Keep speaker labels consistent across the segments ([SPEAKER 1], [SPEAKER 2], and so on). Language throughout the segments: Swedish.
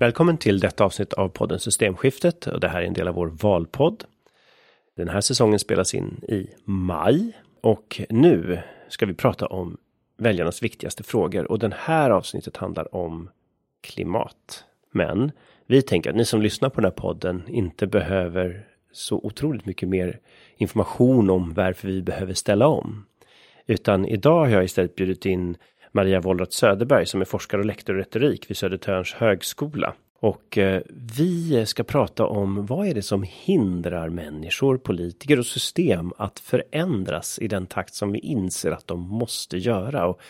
[SPEAKER 1] Välkommen till detta avsnitt av podden Systemskiftet och det här är en del av vår valpodd. Den här säsongen spelas in i maj och nu ska vi prata om väljarnas viktigaste frågor och den här avsnittet handlar om klimat. Men vi tänker att ni som lyssnar på den här podden inte behöver så otroligt mycket mer information om varför vi behöver ställa om. Utan idag har jag istället bjudit in Maria Wollratz Söderberg som är forskare och lektor i retorik vid Södertörns högskola. Och eh, vi ska prata om vad är det som hindrar människor, politiker och system att förändras i den takt som vi inser att de måste göra. Och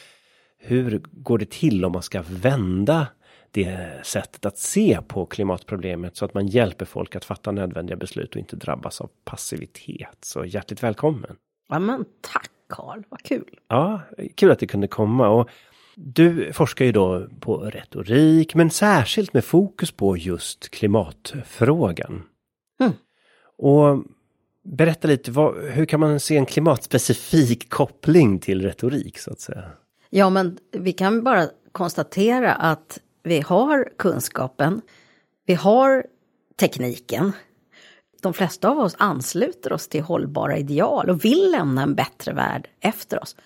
[SPEAKER 1] hur går det till om man ska vända det sättet att se på klimatproblemet så att man hjälper folk att fatta nödvändiga beslut och inte drabbas av passivitet. Så hjärtligt välkommen!
[SPEAKER 2] Ja men tack Karl, vad kul!
[SPEAKER 1] Ja, kul att det kunde komma. Och du forskar ju då på retorik, men särskilt med fokus på just klimatfrågan.
[SPEAKER 2] Mm.
[SPEAKER 1] Och berätta lite, vad, hur kan man se en klimatspecifik koppling till retorik så att säga?
[SPEAKER 2] Ja, men vi kan bara konstatera att vi har kunskapen, vi har tekniken. De flesta av oss ansluter oss till hållbara ideal och vill lämna en bättre värld efter oss.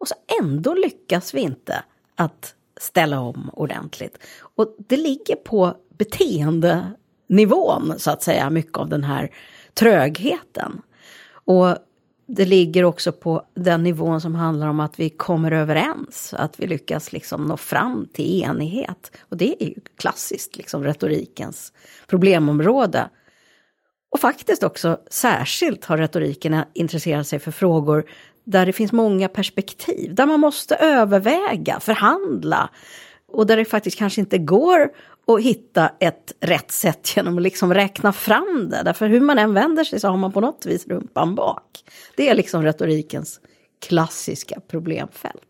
[SPEAKER 2] Och så ändå lyckas vi inte att ställa om ordentligt. Och det ligger på beteendenivån så att säga, mycket av den här trögheten. Och det ligger också på den nivån som handlar om att vi kommer överens, att vi lyckas liksom nå fram till enighet. Och det är ju klassiskt liksom retorikens problemområde. Och faktiskt också särskilt har retorikerna intresserat sig för frågor där det finns många perspektiv, där man måste överväga, förhandla och där det faktiskt kanske inte går att hitta ett rätt sätt genom att liksom räkna fram det. Därför hur man än vänder sig så har man på något vis rumpan bak. Det är liksom retorikens klassiska problemfält.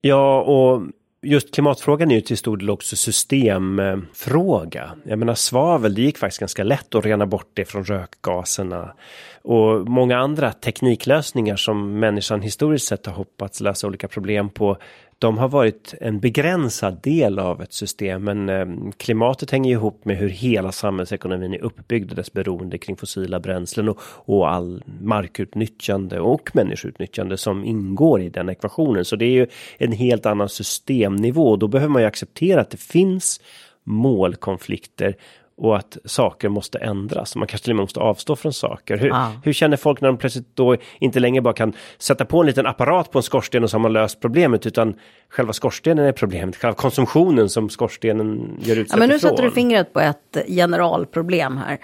[SPEAKER 1] Ja, och just klimatfrågan är ju till stor del också systemfråga. Jag menar svavel, det gick faktiskt ganska lätt att rena bort det från rökgaserna. Och många andra tekniklösningar som människan historiskt sett har hoppats lösa olika problem på de har varit en begränsad del av ett system, men eh, klimatet hänger ihop med hur hela samhällsekonomin är uppbyggd och dess beroende kring fossila bränslen och, och all markutnyttjande och människoutnyttjande som ingår i den ekvationen. Så det är ju en helt annan systemnivå. Då behöver man ju acceptera att det finns målkonflikter och att saker måste ändras. Man kanske till och med måste avstå från saker. Hur,
[SPEAKER 2] Ja.
[SPEAKER 1] hur känner folk när de plötsligt då inte längre bara kan sätta på en liten apparat på en skorsten och så har man löst problemet utan själva skorstenen är problemet, själva konsumtionen som skorstenen gör utsläpp
[SPEAKER 2] Ja, men nu
[SPEAKER 1] ifrån.
[SPEAKER 2] sätter du fingret på ett generalproblem här.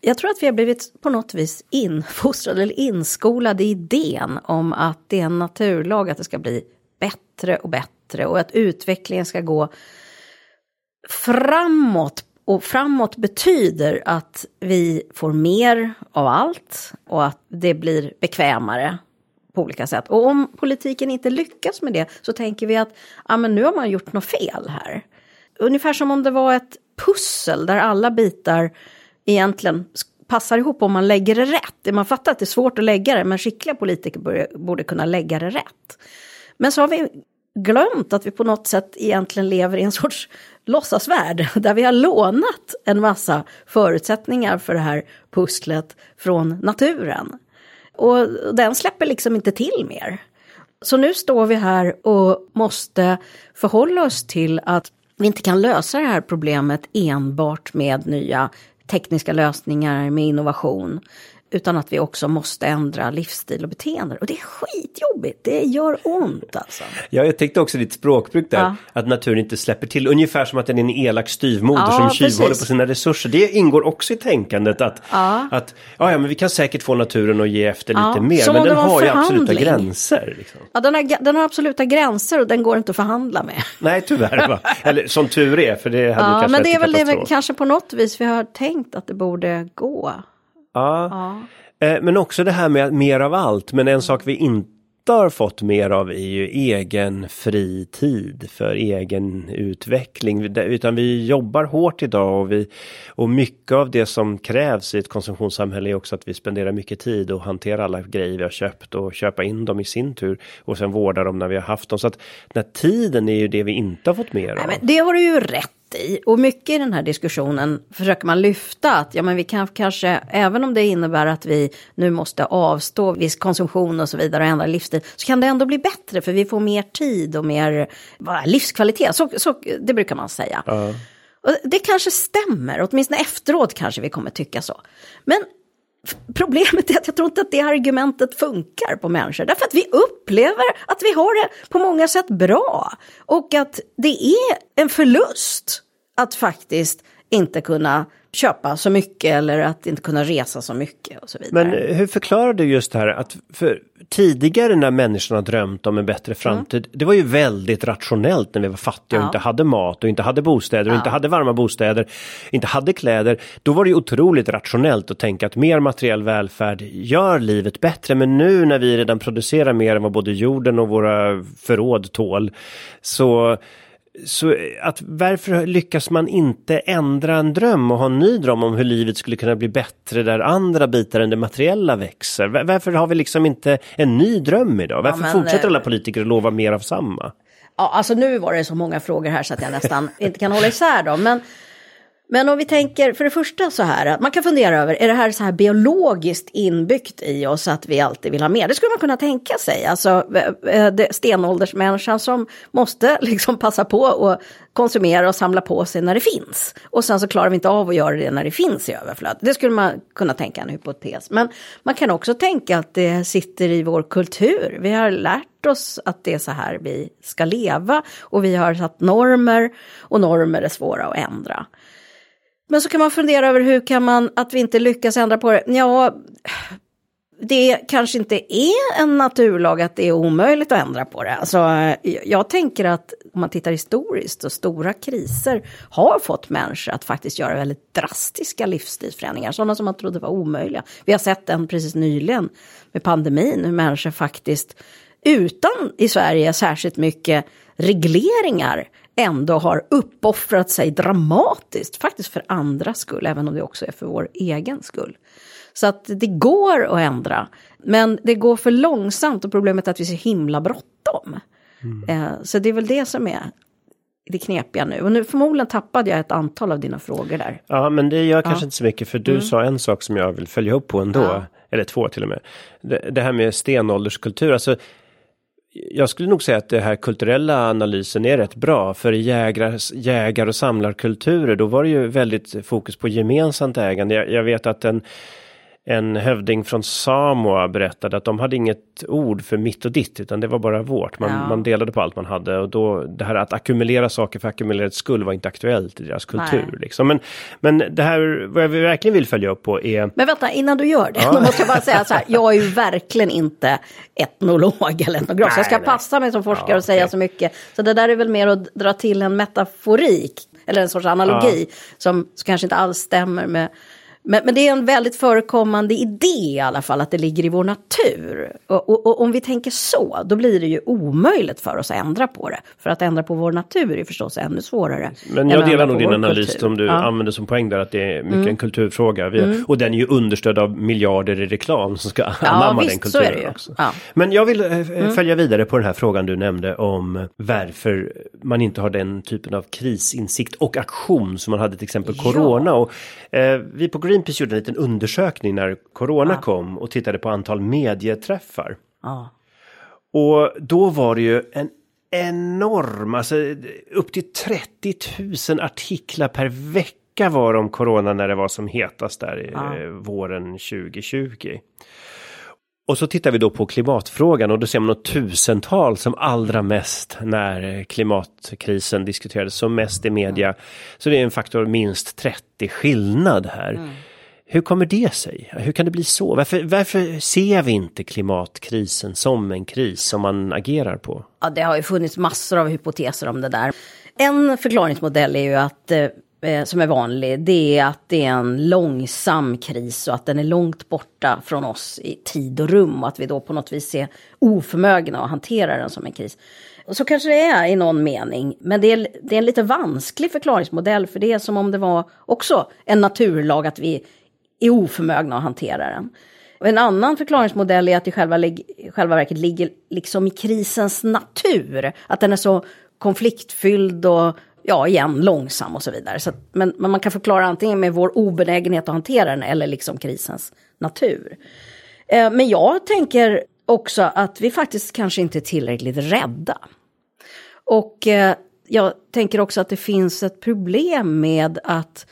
[SPEAKER 2] Jag tror att vi har blivit på något vis infostrade eller inskolade i idén om att det är en naturlag att det ska bli bättre och bättre och att utvecklingen ska gå framåt. Och framåt betyder att vi får mer av allt och att det blir bekvämare på olika sätt. Och om politiken inte lyckas med det så tänker vi att ah, men nu har man gjort något fel här. Ungefär som om det var ett pussel där alla bitar egentligen passar ihop om man lägger det rätt. Man fattar att det är svårt att lägga det men skickliga politiker borde, kunna lägga det rätt. Men så har vi glömt att vi på något sätt egentligen lever i en sorts låtsasvärld där vi har lånat en massa förutsättningar för det här pusslet från naturen. Och den släpper liksom inte till mer. Så nu står vi här och måste förhålla oss till att vi inte kan lösa det här problemet enbart med nya tekniska lösningar, med innovation. Utan att vi också måste ändra livsstil och beteende. Och det är skitjobbigt, det gör ont alltså.
[SPEAKER 1] Ja, jag tänkte också ditt språkbruk där,
[SPEAKER 2] Ja.
[SPEAKER 1] att naturen inte släpper till, ungefär som att den är en elak styvmoder
[SPEAKER 2] Ja,
[SPEAKER 1] som tjuvhåller på sina resurser. Det ingår också i tänkandet att,
[SPEAKER 2] Ja.
[SPEAKER 1] att ja, ja, men vi kan säkert få naturen att ge efter lite mer,
[SPEAKER 2] som
[SPEAKER 1] men den har ju absoluta gränser. Liksom.
[SPEAKER 2] Ja, den, har, den har absoluta gränser och den går inte att förhandla med.
[SPEAKER 1] Nej, tyvärr. Va? Eller som tur är, för det hade
[SPEAKER 2] Ja,
[SPEAKER 1] kanske
[SPEAKER 2] men det är väl det vi, kanske på något vis vi har tänkt att det borde gå.
[SPEAKER 1] Ja.
[SPEAKER 2] Ja.
[SPEAKER 1] Eh, Men också det här med mer av allt. Men en sak vi inte har fått mer av är ju egen fri tid för egen utveckling. Utan vi jobbar hårt idag och, vi, och mycket av det som krävs i ett konsumtionssamhälle är också att vi spenderar mycket tid och hanterar alla grejer vi har köpt och köpa in dem i sin tur och sen vårda dem när vi har haft dem. Så att den här tiden är ju det vi inte har fått mer av.
[SPEAKER 2] Nej, det har du ju rätt i. Och mycket i den här diskussionen försöker man lyfta att ja, men vi kan kanske, även om det innebär att vi nu måste avstå viss konsumtion och så vidare och ändra livsstil, så kan det ändå bli bättre för vi får mer tid och mer bara, livskvalitet. Så, så, det brukar man säga.
[SPEAKER 1] Ja.
[SPEAKER 2] Och det kanske stämmer, åtminstone efteråt kanske vi kommer tycka så. Men Problemet är att jag tror inte att det argumentet funkar på människor. Därför att vi upplever att vi har det på många sätt bra. Och att det är en förlust att faktiskt inte kunna köpa så mycket eller att inte kunna resa så mycket och så vidare.
[SPEAKER 1] Men hur förklarar du just det här att för tidigare när människorna drömt om en bättre framtid, mm. det var ju väldigt rationellt när vi var fattiga och inte hade mat och inte hade bostäder och ja. inte hade varma bostäder, inte hade kläder. Då var det ju otroligt rationellt att tänka att mer materiell välfärd gör livet bättre. Men nu när vi redan producerar mer än vad både jorden och våra förråd tål så så att varför lyckas man inte ändra en dröm och ha en ny dröm om hur livet skulle kunna bli bättre där andra bitar än det materiella växer? Varför har vi liksom inte en ny dröm idag? Varför ja, fortsätter alla politiker att lova mer av samma?
[SPEAKER 2] Ja, alltså nu var det så många frågor här så att jag nästan inte kan hålla isär dem. Men men om vi tänker för det första så här, man kan fundera över, är det här så här biologiskt inbyggt i oss att vi alltid vill ha mer? Det skulle man kunna tänka sig, alltså stenåldersmänniskan som måste liksom passa på och konsumera och samla på sig när det finns. Och sen så klarar vi inte av att göra det när det finns i överflöd. Det skulle man kunna tänka en hypotes. Men man kan också tänka att det sitter i vår kultur. Vi har lärt oss att det är så här vi ska leva och vi har satt normer och normer är svåra att ändra. Men så kan man fundera över hur kan man, att vi inte lyckas ändra på det. Ja, det kanske inte är en naturlag att det är omöjligt att ändra på det. Alltså, jag tänker att om man tittar historiskt och stora kriser har fått människor att faktiskt göra väldigt drastiska livsstilsförändringar, sådana som man trodde var omöjliga. Vi har sett den precis nyligen med pandemin, hur människor faktiskt utan i Sverige särskilt mycket regleringar ändå har uppoffrat sig dramatiskt, faktiskt för andras skull, även om det också är för vår egen skull. Så att det går att ändra, men det går för långsamt och problemet är att vi är så himla bråttom. Mm. Eh, så det är väl det som är det knepiga nu. Och nu förmodligen tappade jag ett antal av dina frågor där.
[SPEAKER 1] Ja, men det gör kanske ja. inte så mycket för du mm. sa en sak som jag vill följa upp på ändå. Ja. Eller två till och med. Det, det här med stenålderskultur, alltså jag skulle nog säga att det här kulturella analysen är rätt bra. För i jägar, jägar och samlarkulturer då var det ju väldigt fokus på gemensamt ägande. Jag, jag vet att den en hövding från Samoa berättade att de hade inget ord för mitt och ditt utan det var bara vårt. Man, ja. man delade på allt man hade och då det här att ackumulera saker för ackumulerad skull var inte aktuellt i deras kultur. Liksom. Men, men det här vad jag verkligen vill följa upp på är...
[SPEAKER 2] Men vänta, innan du gör det, ja. måste jag bara säga så här, jag är ju verkligen inte etnolog eller etnograf, så jag ska nej. passa mig som forskare ja, och säga okay. så mycket. Så det där är väl mer att dra till en metaforik, eller en sorts analogi, som, som kanske inte alls stämmer med men, men, det är en väldigt förekommande idé i alla fall att det ligger i vår natur. Och, och, och, om vi tänker så, då blir det ju omöjligt för oss att ändra på det. För att ändra på vår natur är förstås ännu svårare.
[SPEAKER 1] Men jag delar nog din analys kultur. som du ja. använder som poäng där, att det är mycket mm. en kulturfråga. Vi, mm. Och den är ju understödd av miljarder i reklam som ska ja, anamma visst, den kulturen också. Ja. Men jag vill äh, mm. följa vidare på den här frågan du nämnde om varför man inte har den typen av krisinsikt och aktion som man hade till exempel corona. Och, äh, vi på Greenpeace gjorde en liten undersökning när corona ja. kom och tittade på antal medieträffar. Ja. Och då var det ju en enorm, alltså upp till 30 000 artiklar per vecka var om corona när det var som hetast där. Eh, våren 2020. Och så tittar vi då på klimatfrågan och då ser man något tusental som allra mest när klimatkrisen diskuterades som mest i media. Så det är en faktor minst 30 skillnad här. Mm. Hur kommer det sig? Hur kan det bli så? Varför, varför ser vi inte klimatkrisen som en kris som man agerar på?
[SPEAKER 2] Ja, det har ju funnits massor av hypoteser om det där. En förklaringsmodell är ju att eh, som är vanlig, det är att det är en långsam kris och att den är långt borta från oss i tid och rum och att vi då på något vis är oförmögna att hantera den som en kris. Och så kanske det är i någon mening, men det är, det är en lite vansklig förklaringsmodell för det är som om det var också en naturlag att vi är oförmögna att hantera den. Och en annan förklaringsmodell är att det själva, själva verket ligger liksom i krisens natur. Att den är så konfliktfylld och ja igen, långsam och så vidare. Så att, men, men, man kan förklara antingen med vår obenägenhet att hantera den eller liksom krisens natur. Eh, men jag tänker också att vi faktiskt kanske inte är tillräckligt rädda. Och eh, jag tänker också att det finns ett problem med att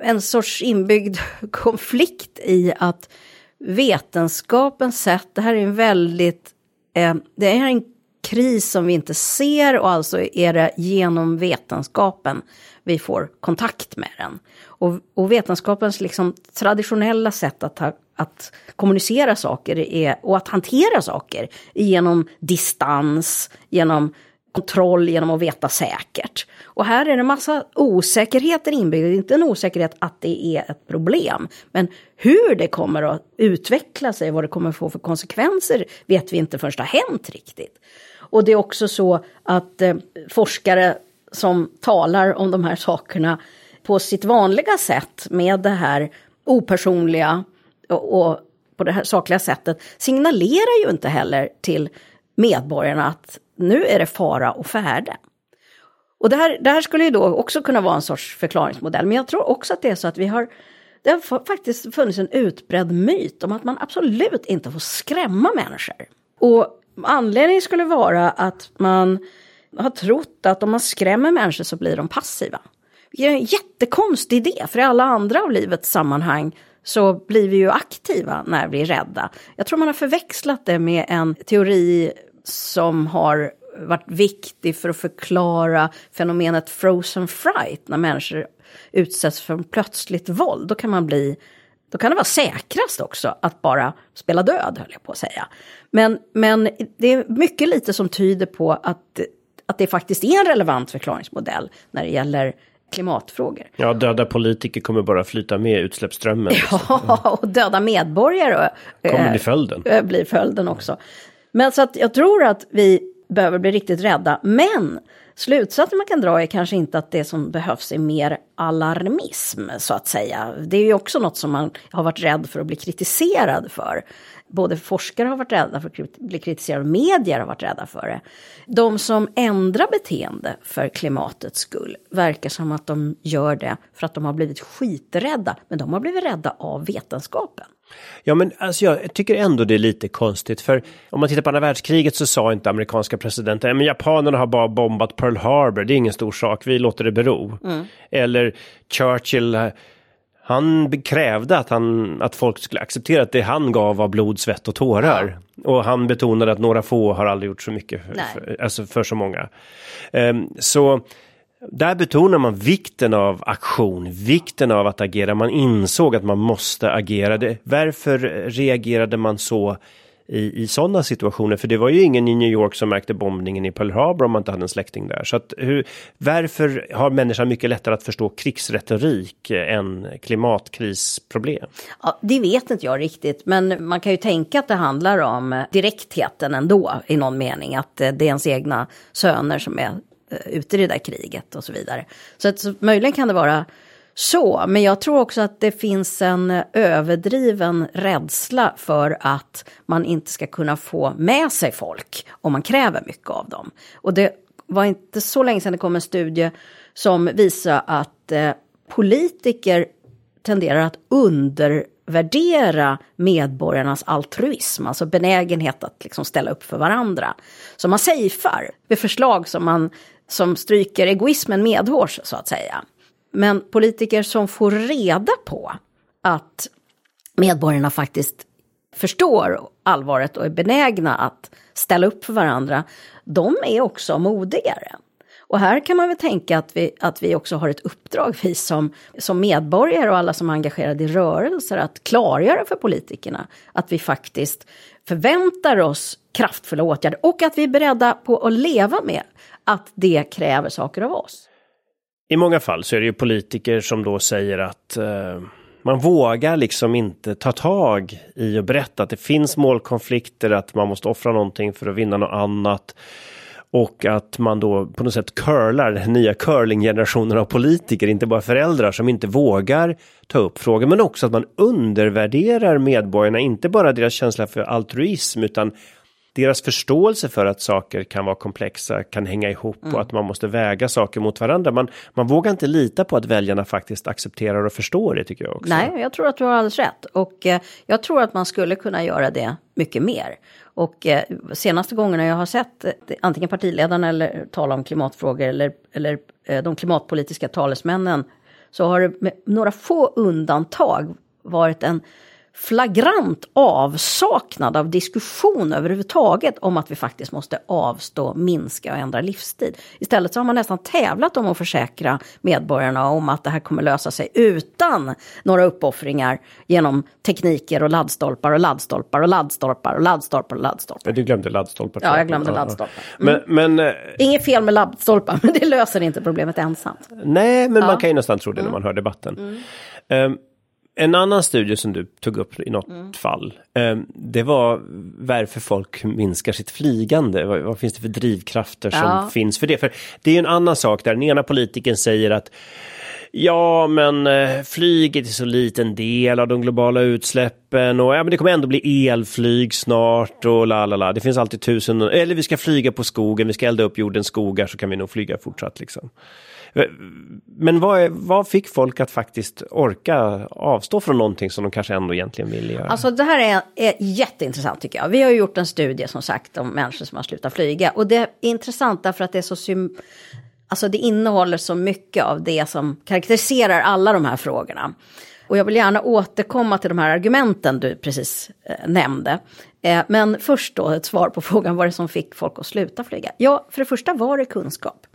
[SPEAKER 2] en sorts inbyggd konflikt i att vetenskapens sätt, det här är en väldigt, eh, det är en kris som vi inte ser och alltså är det genom vetenskapen vi får kontakt med den. Och, och vetenskapens liksom traditionella sätt att, ha, att kommunicera saker är, och att hantera saker genom distans, genom kontroll genom att veta säkert. Och här är det massa osäkerheter inbyggda. Det är inte en osäkerhet att det är ett problem. Men hur det kommer att utveckla sig, vad det kommer att få för konsekvenser vet vi inte förrän det har hänt riktigt. Och det är också så att eh, forskare som talar om de här sakerna på sitt vanliga sätt med det här opersonliga och, och på det här sakliga sättet signalerar ju inte heller till medborgarna att nu är det fara och färde. Och det här, det här skulle ju då också kunna vara en sorts förklaringsmodell, men jag tror också att det är så att vi har det har faktiskt funnits en utbredd myt om att man absolut inte får skrämma människor. Och anledningen skulle vara att man har trott att om man skrämmer människor så blir de passiva. Det är en jättekonstig idé, för i alla andra av livets sammanhang så blir vi ju aktiva när vi är rädda. Jag tror man har förväxlat det med en teori som har varit viktig för att förklara fenomenet frozen fright när människor utsätts för plötsligt våld. Då kan man bli då kan det vara säkrast också att bara spela död, höll jag på att säga. Men, men det är mycket lite som tyder på att, att det faktiskt är en relevant förklaringsmodell när det gäller klimatfrågor.
[SPEAKER 1] Ja, döda politiker kommer bara flyta med utsläppsströmmen.
[SPEAKER 2] Liksom. Ja, och döda medborgare
[SPEAKER 1] kommer bli följden.
[SPEAKER 2] Äh, blir följden också. Men så att jag tror att vi behöver bli riktigt rädda. Men slutsatsen man kan dra är kanske inte att det som behövs är mer alarmism så att säga. Det är ju också något som man har varit rädd för att bli kritiserad för. Både forskare har varit rädda för att bli kritiserade och medier har varit rädda för det. De som ändrar beteende för klimatets skull verkar som att de gör det för att de har blivit skiträdda. Men de har blivit rädda av vetenskapen.
[SPEAKER 1] Ja, men alltså jag tycker ändå det är lite konstigt, för om man tittar på andra världskriget så sa inte amerikanska presidenten, men japanerna har bara bombat Pearl Harbor, det är ingen stor sak, vi låter det bero. Mm. Eller Churchill, han krävde att, han, att folk skulle acceptera att det han gav var blod, svett och tårar. Ja. Och han betonade att några få har aldrig gjort så mycket för, för alltså för så många. Um, så där betonar man vikten av aktion, vikten av att agera. Man insåg att man måste agera. Det, varför reagerade man så i, i sådana situationer? För det var ju ingen i New York som märkte bombningen i Pearl Harbor om man inte hade en släkting där. Så att hur, varför har människan mycket lättare att förstå krigsretorik än klimatkrisproblem?
[SPEAKER 2] Ja, det vet inte jag riktigt, men man kan ju tänka att det handlar om direktheten ändå i någon mening. Att eh, det är ens egna söner som är Eh, ute i det där kriget och så vidare. Så, att, så möjligen kan det vara så, men jag tror också att det finns en överdriven rädsla för att man inte ska kunna få med sig folk om man kräver mycket av dem. Och det var inte så länge sedan det kom en studie som visar att eh, politiker tenderar att under värdera medborgarnas altruism, alltså benägenhet att liksom ställa upp för varandra. Så man safear med förslag som man som stryker egoismen medhårs så att säga. Men politiker som får reda på att medborgarna faktiskt förstår allvaret och är benägna att ställa upp för varandra, de är också modigare. Och här kan man väl tänka att vi, att vi också har ett uppdrag, vi som, som medborgare och alla som är engagerade i rörelser, att klargöra för politikerna att vi faktiskt förväntar oss kraftfulla åtgärder och att vi är beredda på att leva med att det kräver saker av oss.
[SPEAKER 1] I många fall så är det ju politiker som då säger att eh, man vågar liksom inte ta tag i och berätta att det finns målkonflikter, att man måste offra någonting för att vinna något annat. Och att man då på något sätt curlar den nya curlinggenerationen av politiker, inte bara föräldrar som inte vågar ta upp frågan, men också att man undervärderar medborgarna, inte bara deras känsla för altruism, utan deras förståelse för att saker kan vara komplexa, kan hänga ihop
[SPEAKER 2] Mm.
[SPEAKER 1] och att man måste väga saker mot varandra. Man, man vågar inte lita på att väljarna faktiskt accepterar och förstår det tycker jag också.
[SPEAKER 2] Nej, jag tror att du har alldeles rätt. Och eh, jag tror att man skulle kunna göra det mycket mer. Och eh, senaste gångerna jag har sett eh, antingen partiledarna eller tala om klimatfrågor eller, eller eh, de klimatpolitiska talesmännen så har det med några få undantag varit en flagrant avsaknad av diskussion överhuvudtaget om att vi faktiskt måste avstå, minska och ändra livsstil. Istället så har man nästan tävlat om att försäkra medborgarna om att det här kommer lösa sig utan några uppoffringar genom tekniker och laddstolpar och laddstolpar och laddstolpar och laddstolpar och laddstolpar.
[SPEAKER 1] Du glömde laddstolpar.
[SPEAKER 2] Ja, jag glömde laddstolpar.
[SPEAKER 1] Men, men eh,
[SPEAKER 2] Inget fel med laddstolpar, men det löser inte problemet ensamt.
[SPEAKER 1] nej, men man
[SPEAKER 2] Ja.
[SPEAKER 1] kan ju nästan tro det när man hör debatten. Ehm, en annan studie som du tog upp i något fall, ehm, det var varför folk minskar sitt flygande. Vad, vad finns det för drivkrafter som
[SPEAKER 2] Ja.
[SPEAKER 1] finns för det? För det är ju en annan sak där den ena politikern säger att Ja, men eh, flyget är så liten del av de globala utsläppen och ja, men det kommer ändå bli elflyg snart och la la la. Det finns alltid tusen, eller vi ska flyga på skogen, vi ska elda upp jordens skogar så kan vi nog flyga fortsatt liksom. Men vad, är, vad fick folk att faktiskt orka avstå från någonting som de kanske ändå egentligen vill göra?
[SPEAKER 2] Alltså det här är, är jätteintressant tycker jag. Vi har ju gjort en studie som sagt om människor som har slutat flyga. Och det är intressant därför att det är så sym- Alltså det innehåller så mycket av det som karaktäriserar alla de här frågorna. Och jag vill gärna återkomma till de här argumenten du precis eh, nämnde. Eh, men först då ett svar på frågan vad det som fick folk att sluta flyga. Ja, för det första var det kunskap.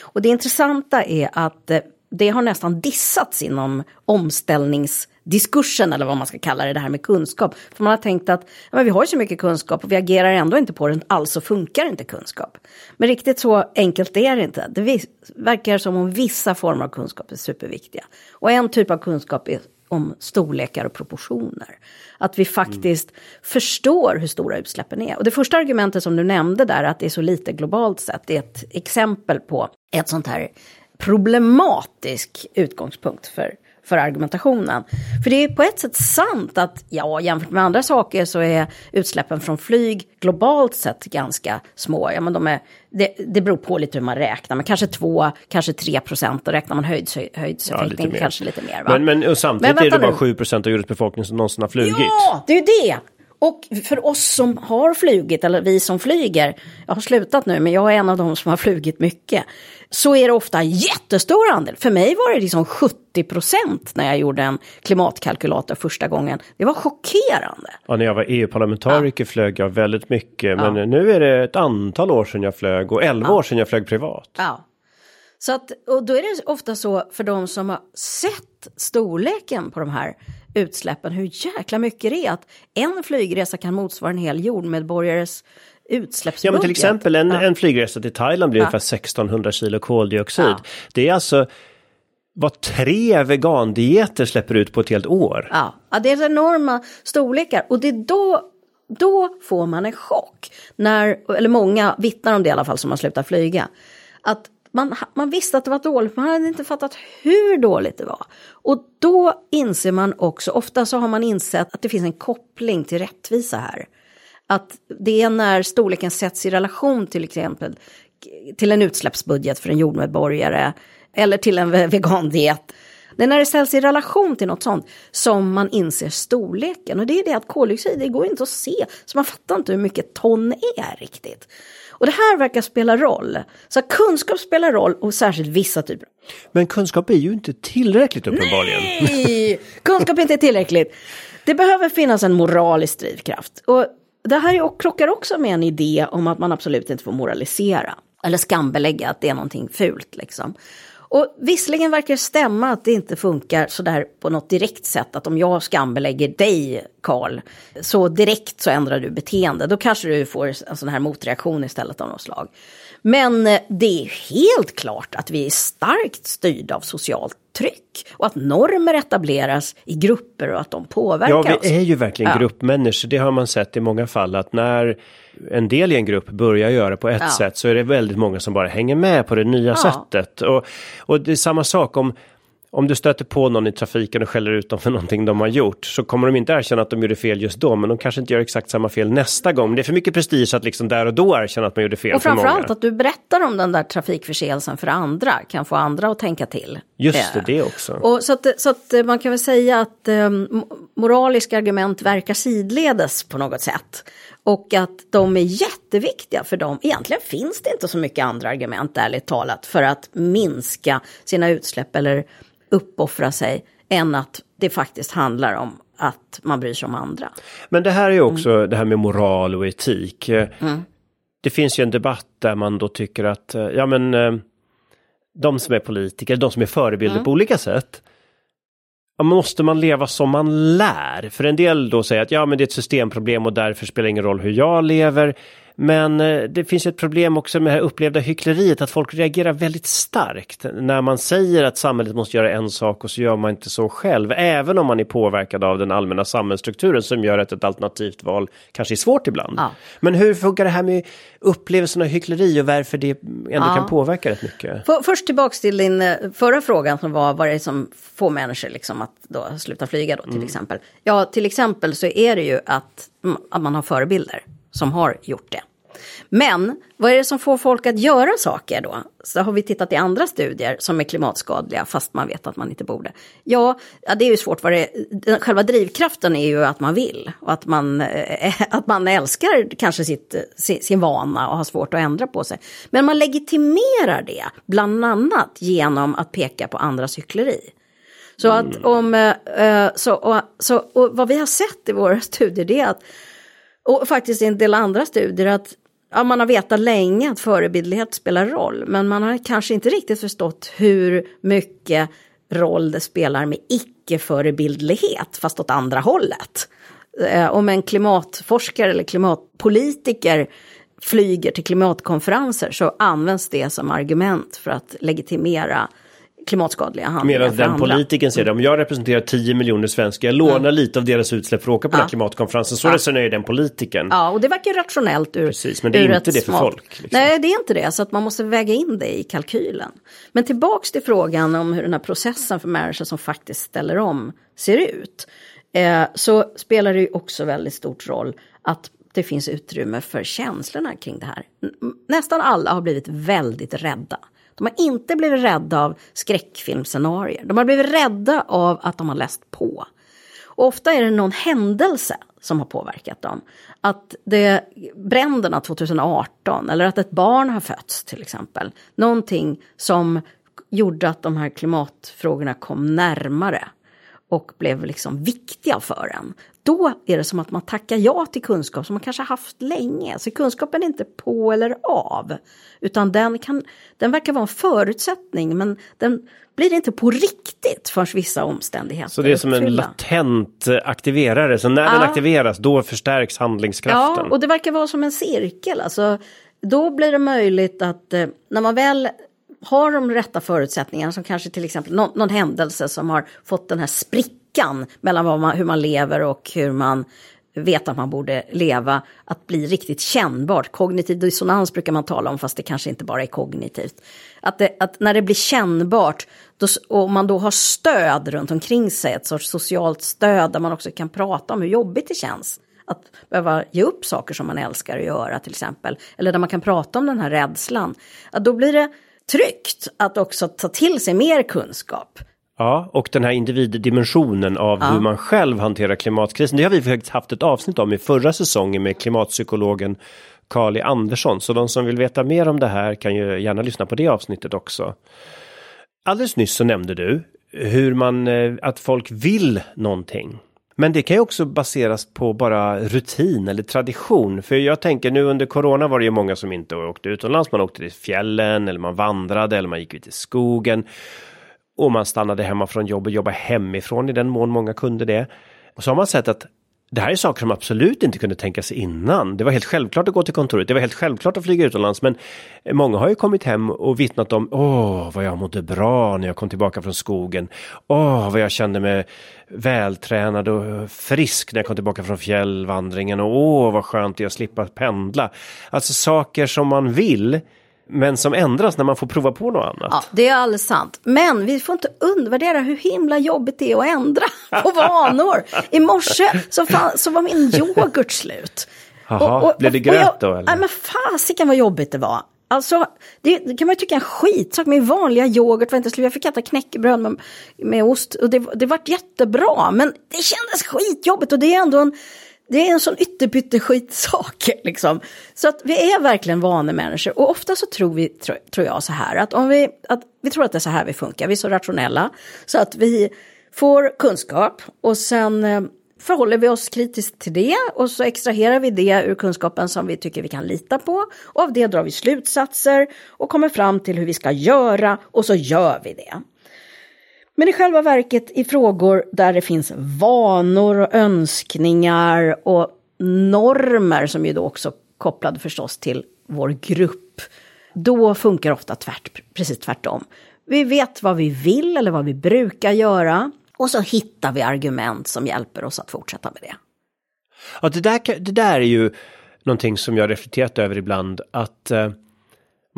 [SPEAKER 2] Och det intressanta är att eh, det har nästan dissats inom omställnings diskursen eller vad man ska kalla det, det här med kunskap. För man har tänkt att ja, men vi har ju så mycket kunskap och vi agerar ändå inte på den, alltså funkar inte kunskap. Men riktigt så enkelt är det inte. Det verkar som om vissa former av kunskap är superviktiga. Och en typ av kunskap är om storlekar och proportioner. Att vi faktiskt förstår hur stora utsläppen är. Och det första argumentet som du nämnde där, att det är så lite globalt sett, det är ett exempel på ett sånt här problematisk utgångspunkt för, för argumentationen. För det är på ett sätt sant att, ja, jämfört med andra saker så är utsläppen från flyg globalt sett ganska små. Ja, men de är, det, det beror på lite hur man räknar, men kanske 2, kanske 3 procent. Och räknar man höjds, höjdseffekten
[SPEAKER 1] mer.
[SPEAKER 2] kanske lite mer. Va?
[SPEAKER 1] Men, men samtidigt
[SPEAKER 2] Men
[SPEAKER 1] är det bara
[SPEAKER 2] nu.
[SPEAKER 1] 7 av jordens befolkning som någonsin har flugit.
[SPEAKER 2] Ja, det är ju det. Och för oss som har flugit, eller vi som flyger, jag har slutat nu, men jag är en av de som har flugit mycket, så är det ofta jättestor andel. För mig var det liksom 70 procent när jag gjorde en klimatkalkylator första gången. Det var chockerande.
[SPEAKER 1] Ja, när jag var EU-parlamentariker flög jag väldigt mycket. Men nu är det ett antal år sedan jag flög och 11 år sedan jag flög privat.
[SPEAKER 2] Ja. Så att, och då är det ofta så för de som har sett storleken på de här utsläppen, hur jäkla mycket det är att en flygresa kan motsvara en hel jordmedborgares utsläppsbudget.
[SPEAKER 1] Ja men till exempel en,
[SPEAKER 2] Ja.
[SPEAKER 1] en flygresa till Thailand blir ungefär 1600 kilo koldioxid.
[SPEAKER 2] Ja.
[SPEAKER 1] Det är alltså vad tre vegandieter släpper ut på ett helt år.
[SPEAKER 2] Ja, ja, det är enorma storlekar och det är då, då får man en chock. När, eller många vittnar om det i alla fall som har slutat flyga. Att man, man visste att det var dåligt, man hade inte fattat hur dåligt det var. Och då inser man också, ofta så har man insett att det finns en koppling till rättvisa här. Att det är när storleken sätts i relation till exempel till en utsläppsbudget för en jordmedborgare eller till en vegandiet. Det är när det ställs i relation till något sånt som man inser storleken. Och det är det att koldioxid, det går inte att se. Så man fattar inte hur mycket ton är riktigt. Och det här verkar spela roll. Så kunskap spelar roll och särskilt vissa typer.
[SPEAKER 1] Men kunskap är ju inte tillräckligt uppenbarligen.
[SPEAKER 2] Nej, kunskap är inte tillräckligt. Det behöver finnas en moralisk drivkraft. Och det här krockar också med en idé om att man absolut inte får moralisera. Eller skambelägga att det är någonting fult liksom. Och visserligen verkar det stämma att det inte funkar sådär på något direkt sätt. Att om jag skambelägger dig, Karl, så direkt så ändrar du beteende. Då kanske du får en sån här motreaktion istället av något slag. Men eh, det är helt klart att vi är starkt styrda av socialt tryck. Och att normer etableras i grupper och att de påverkar
[SPEAKER 1] Ja,
[SPEAKER 2] oss.
[SPEAKER 1] vi är ju verkligen
[SPEAKER 2] Ja.
[SPEAKER 1] gruppmänniskor. Det har man sett i många fall att när en del i en grupp börjar göra på ett
[SPEAKER 2] Ja.
[SPEAKER 1] sätt så är det väldigt många som bara hänger med på det nya
[SPEAKER 2] Ja.
[SPEAKER 1] sättet. Och, och det är samma sak om om du stöter på någon i trafiken och skäller ut dem för någonting de har gjort så kommer de inte erkänna att de gjorde fel just då men de kanske inte gör exakt samma fel nästa gång. Det är för mycket prestige att liksom där och då erkänna att man gjorde fel.
[SPEAKER 2] Och framförallt att du berättar om den där trafikförseelsen för andra kan få andra att tänka till.
[SPEAKER 1] Just det, det också.
[SPEAKER 2] Och så att, så att man kan väl säga att um, moraliska argument verkar sidledes på något sätt. Och att de är jätteviktiga för dem. Egentligen finns det inte så mycket andra argument, ärligt talat, för att minska sina utsläpp eller uppoffra sig än att det faktiskt handlar om att man bryr sig om andra.
[SPEAKER 1] Men det här är också mm. det här med moral och etik. Mm. Det finns ju en debatt där man då tycker att, eh, ja men eh, de som är politiker, de som är förebilder mm. på olika sätt. Måste man leva som man lär? För en del då säger att ja men det är ett systemproblem och därför spelar det ingen roll hur jag lever. Men eh, det finns ett problem också med det här upplevda hyckleriet, att folk reagerar väldigt starkt när man säger att samhället måste göra en sak och så gör man inte så själv. Även om man är påverkad av den allmänna samhällsstrukturen som gör att ett alternativt val kanske är svårt ibland. Ja. Men hur funkar det här med upplevelsen av hyckleri och varför det ändå ja. kan påverka rätt mycket?
[SPEAKER 2] För, först tillbaks till din eh, förra frågan som var vad är det som får människor liksom att då sluta flyga då till mm. exempel. Ja, till exempel så är det ju att, att man har förebilder som har gjort det. Men vad är det som får folk att göra saker då? Så har vi tittat i andra studier som är klimatskadliga fast man vet att man inte borde. Ja, det är ju svårt. Vad det, själva drivkraften är ju att man vill och att man, äh, att man älskar kanske sitt, sin, vana och har svårt att ändra på sig. Men man legitimerar det bland annat genom att peka på andras hyckleri. Så att mm. om, äh, så, och, så och vad vi har sett i våra studier det är att och faktiskt i en del andra studier att ja, man har vetat länge att förebildlighet spelar roll, men man har kanske inte riktigt förstått hur mycket roll det spelar med icke-förebildlighet, fast åt andra hållet. Eh, om en klimatforskare eller klimatpolitiker flyger till klimatkonferenser så används det som argument för att legitimera klimatskadliga handlingar
[SPEAKER 1] Medan den politikern säger om jag representerar 10 miljoner svenskar, jag lånar mm. lite av deras utsläpp för att åka på ja. den här klimatkonferensen, så ja. resonerar den politikern.
[SPEAKER 2] Ja, och det verkar rationellt ur
[SPEAKER 1] Precis, men det är inte det för folk. Liksom.
[SPEAKER 2] Nej, det är inte det, så att man måste väga in det i kalkylen. Men tillbaks till frågan om hur den här processen för människor som faktiskt ställer om ser ut. Eh, så spelar det ju också väldigt stort roll att det finns utrymme för känslorna kring det här. Nästan alla har blivit väldigt rädda. De har inte blivit rädda av skräckfilmscenarier. De har blivit rädda av att de har läst på. Och ofta är det någon händelse som har påverkat dem. Att det bränderna 2018 eller att ett barn har fötts till exempel. Någonting som gjorde att de här klimatfrågorna kom närmare och blev liksom viktiga för en. Då är det som att man tackar ja till kunskap som man kanske haft länge. Så kunskapen är inte på eller av. Utan den, kan, den verkar vara en förutsättning men den blir inte på riktigt förrän vissa omständigheter
[SPEAKER 1] Så det är som en latent aktiverare, så när ja. den aktiveras då förstärks handlingskraften?
[SPEAKER 2] Ja, och det verkar vara som en cirkel. Alltså, då blir det möjligt att eh, när man väl har de rätta förutsättningarna som kanske till exempel någon, någon händelse som har fått den här sprickan mellan man, hur man lever och hur man vet att man borde leva, att bli riktigt kännbart. Kognitiv dissonans brukar man tala om, fast det kanske inte bara är kognitivt. Att, det, att när det blir kännbart, då, och man då har stöd runt omkring sig, ett sorts socialt stöd där man också kan prata om hur jobbigt det känns. Att behöva ge upp saker som man älskar att göra till exempel. Eller där man kan prata om den här rädslan. Att då blir det tryggt att också ta till sig mer kunskap.
[SPEAKER 1] Ja, och den här individdimensionen av ja. hur man själv hanterar klimatkrisen. Det har vi faktiskt haft ett avsnitt om i förra säsongen med klimatpsykologen Kali Andersson. Så de som vill veta mer om det här kan ju gärna lyssna på det avsnittet också. Alldeles nyss så nämnde du hur man, eh, att folk vill någonting. Men det kan ju också baseras på bara rutin eller tradition. För jag tänker nu under corona var det ju många som inte åkte utomlands. Man åkte till fjällen eller man vandrade eller man gick ut i skogen. Och man stannade hemma från jobb och jobbade hemifrån i den mån många kunde det. Och så har man sett att det här är saker som absolut inte kunde tänka sig innan. Det var helt självklart att gå till kontoret, det var helt självklart att flyga utomlands, men många har ju kommit hem och vittnat om åh, vad jag mådde bra när jag kom tillbaka från skogen. Åh, vad jag kände mig vältränad och frisk när jag kom tillbaka från fjällvandringen och åh, vad skönt det är att slippa pendla. Alltså saker som man vill men som ändras när man får prova på något annat.
[SPEAKER 2] Ja, det är alldeles sant. Men vi får inte undervärdera hur himla jobbigt det är att ändra på vanor. I morse så, fan, så var min yoghurt slut.
[SPEAKER 1] Jaha, blev det gröt då? Eller?
[SPEAKER 2] Nej men fasiken vad jobbigt det var. Alltså, det, det, kan man ju tycka är en skitsak med vanliga yoghurt. Var inte slut. Jag fick äta knäckebröd med, med ost och det, det vart jättebra. Men det kändes skitjobbigt och det är ändå en, det är en sån ytterpytteskitsak. Liksom. Så att vi är verkligen vanemänniskor. Och ofta så tror vi, tror, tror jag så här, att om vi, att vi tror att det är så här vi funkar. Vi är så rationella. Så att vi får kunskap och sen eh, förhåller vi oss kritiskt till det och så extraherar vi det ur kunskapen som vi tycker vi kan lita på. Och av det drar vi slutsatser och kommer fram till hur vi ska göra och så gör vi det. Men i själva verket i frågor där det finns vanor och önskningar och normer som ju då också kopplade förstås till vår grupp. Då funkar ofta tvärt, precis tvärtom. Vi vet vad vi vill eller vad vi brukar göra och så hittar vi argument som hjälper oss att fortsätta med det.
[SPEAKER 1] Ja, det där, det där är ju någonting som jag reflekterat över ibland att eh,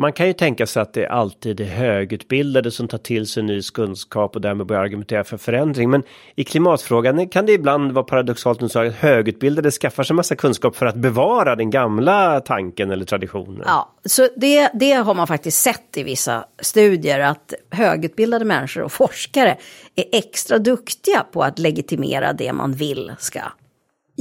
[SPEAKER 1] man kan ju tänka sig att det alltid är högutbildade som tar till sig ny kunskap och därmed börjar argumentera för förändring. Men i klimatfrågan kan det ibland vara paradoxalt att högutbildade skaffar sig massa kunskap för att bevara den gamla tanken eller traditionen.
[SPEAKER 2] Ja, så det, det har man faktiskt sett i vissa studier att högutbildade människor och forskare är extra duktiga på att legitimera det man vill ska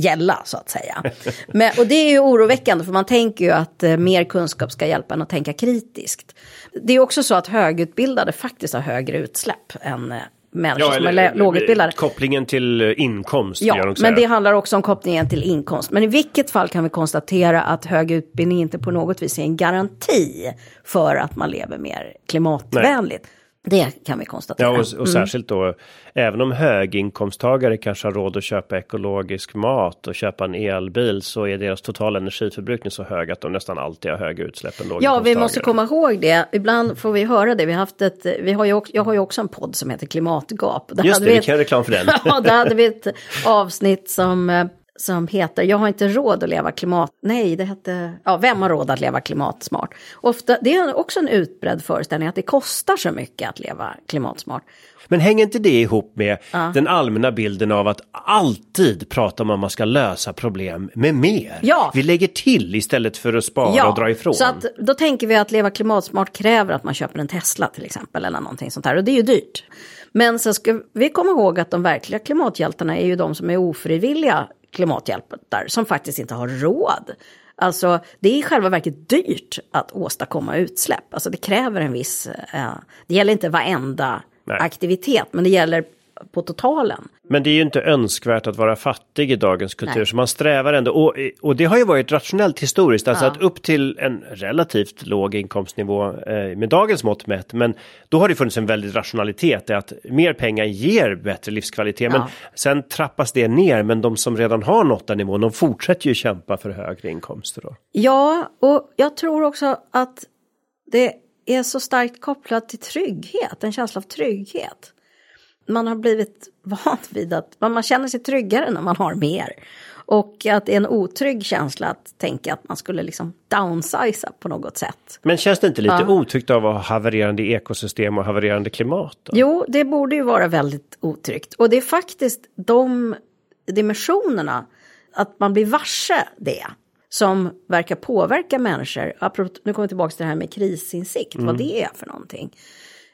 [SPEAKER 2] gälla så att säga. Men, och det är ju oroväckande för man tänker ju att eh, mer kunskap ska hjälpa en att tänka kritiskt. Det är också så att högutbildade faktiskt har högre utsläpp än eh, människor ja, som är lågutbildade.
[SPEAKER 1] Kopplingen till eh, inkomst.
[SPEAKER 2] Ja, men det handlar också om kopplingen till inkomst. Men i vilket fall kan vi konstatera att hög utbildning inte på något vis är en garanti för att man lever mer klimatvänligt. Nej. Det kan vi konstatera.
[SPEAKER 1] Ja, och, och mm. särskilt då, även om höginkomsttagare kanske har råd att köpa ekologisk mat och köpa en elbil så är deras totala energiförbrukning så hög att de nästan alltid har högre utsläpp än
[SPEAKER 2] Ja, vi måste komma ihåg det. Ibland får vi höra det. Vi har haft ett, vi har ju också, jag har ju också en podd som heter Klimatgap.
[SPEAKER 1] Där Just det, vi, vi kan reklam för den.
[SPEAKER 2] ja, där hade vi ett avsnitt som eh, som heter Jag har inte råd att leva klimat... Nej, det hette... Ja, Vem har råd att leva klimatsmart? Ofta, det är också en utbredd föreställning att det kostar så mycket att leva klimatsmart.
[SPEAKER 1] Men hänger inte det ihop med ja. den allmänna bilden av att alltid prata om att man ska lösa problem med mer?
[SPEAKER 2] Ja.
[SPEAKER 1] Vi lägger till istället för att spara ja. och dra ifrån.
[SPEAKER 2] Så att, då tänker vi att leva klimatsmart kräver att man köper en Tesla till exempel eller någonting sånt här och det är ju dyrt. Men så ska vi komma ihåg att de verkliga klimathjältarna är ju de som är ofrivilliga klimathjältar som faktiskt inte har råd. Alltså det är i själva verket dyrt att åstadkomma utsläpp. Alltså det kräver en viss, eh, det gäller inte varenda Nej. aktivitet men det gäller på totalen.
[SPEAKER 1] Men det är ju inte önskvärt att vara fattig i dagens kultur Nej. så man strävar ändå och, och det har ju varit rationellt historiskt alltså ja. att upp till en relativt låg inkomstnivå eh, med dagens mått mätt men då har det funnits en väldig rationalitet i att mer pengar ger bättre livskvalitet ja. men sen trappas det ner men de som redan har nått den nivån de fortsätter ju kämpa för högre inkomster. Då.
[SPEAKER 2] Ja och jag tror också att det är så starkt kopplat till trygghet, en känsla av trygghet man har blivit van vid att man känner sig tryggare när man har mer. Och att det är en otrygg känsla att tänka att man skulle liksom downsiza på något sätt.
[SPEAKER 1] Men känns det inte lite ja. otryggt av att ha havererande ekosystem och havererande klimat? Då?
[SPEAKER 2] Jo, det borde ju vara väldigt otryggt. Och det är faktiskt de dimensionerna, att man blir varse det, som verkar påverka människor. Nu kommer vi tillbaka till det här med krisinsikt, mm. vad det är för någonting.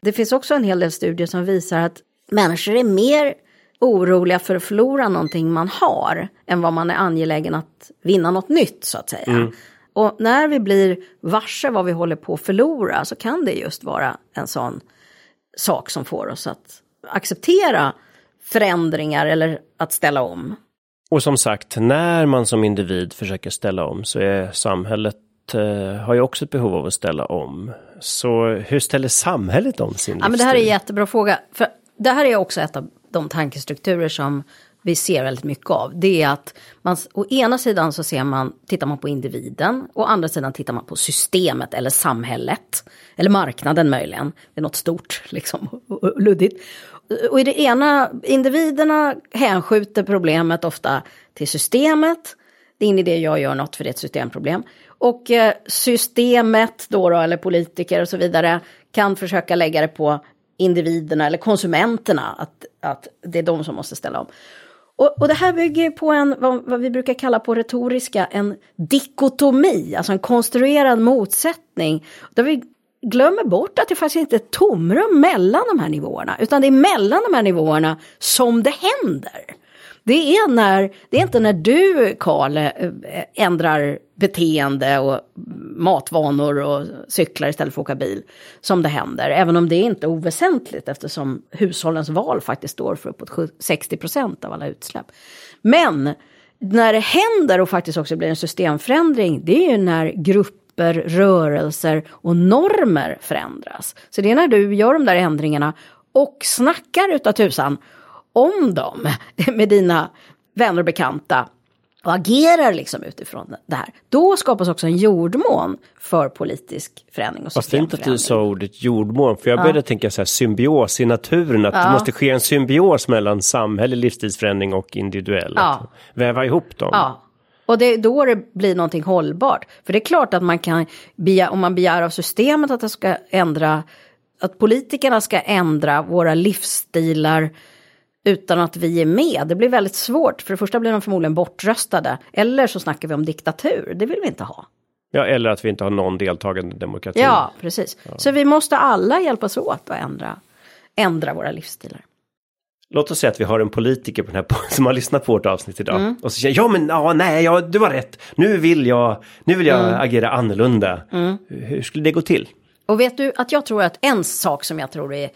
[SPEAKER 2] Det finns också en hel del studier som visar att människor är mer oroliga för att förlora någonting man har än vad man är angelägen att vinna något nytt så att säga. Mm. Och när vi blir varse vad vi håller på att förlora så kan det just vara en sån sak som får oss att acceptera förändringar eller att ställa om.
[SPEAKER 1] Och som sagt, när man som individ försöker ställa om så är samhället eh, har ju också ett behov av att ställa om. Så hur ställer samhället om sin livsstil?
[SPEAKER 2] Ja, men det här är en jättebra fråga. För det här är också ett av de tankestrukturer som vi ser väldigt mycket av. Det är att man, å ena sidan så ser man, tittar man på individen, å andra sidan tittar man på systemet eller samhället. Eller marknaden möjligen. Det är något stort liksom, och luddigt. Och i det ena, individerna hänskjuter problemet ofta till systemet. Det är ingen idé jag gör något för det är ett systemproblem. Och eh, systemet då, då, eller politiker och så vidare, kan försöka lägga det på individerna eller konsumenterna, att, att det är de som måste ställa om. Och, och det här bygger på en, vad, vad, vi brukar kalla på retoriska, en dikotomi, alltså en konstruerad motsättning. Där vi glömmer bort att det faktiskt inte är ett tomrum mellan de här nivåerna, utan det är mellan de här nivåerna som det händer. Det är, när, det är inte när du, Karl, eh, ändrar beteende och matvanor och cyklar istället för att åka bil som det händer. Även om det är inte är oväsentligt eftersom hushållens val faktiskt står för uppåt 60 procent av alla utsläpp. Men när det händer och faktiskt också blir en systemförändring, det är ju när grupper, rörelser och normer förändras. Så det är när du gör de där ändringarna och snackar utav tusan om dem med dina vänner och bekanta och agerar liksom utifrån det här. Då skapas också en jordmån för politisk förändring och
[SPEAKER 1] Vad fint att du sa ordet jordmån, för jag började ja. tänka så här symbios i naturen, att ja. det måste ske en symbios mellan samhällelig livsstilsförändring och individuell. Ja. väva ihop dem.
[SPEAKER 2] Ja. Och det är då det blir någonting hållbart. För det är klart att man kan, om man begär av systemet att det ska ändra, att politikerna ska ändra våra livsstilar, utan att vi är med. Det blir väldigt svårt. För det första blir de förmodligen bortröstade. Eller så snackar vi om diktatur. Det vill vi inte ha.
[SPEAKER 1] Ja, eller att vi inte har någon deltagande demokrati.
[SPEAKER 2] Ja, precis. Ja. Så vi måste alla hjälpas åt att ändra, ändra våra livsstilar.
[SPEAKER 1] Låt oss säga att vi har en politiker på den här som har lyssnat på vårt avsnitt idag. Mm. Och så säger ja men ja, nej, ja, du var rätt. Nu vill jag, nu vill jag mm. agera annorlunda. Mm. Hur skulle det gå till?
[SPEAKER 2] Och vet du att jag tror att en sak som jag tror är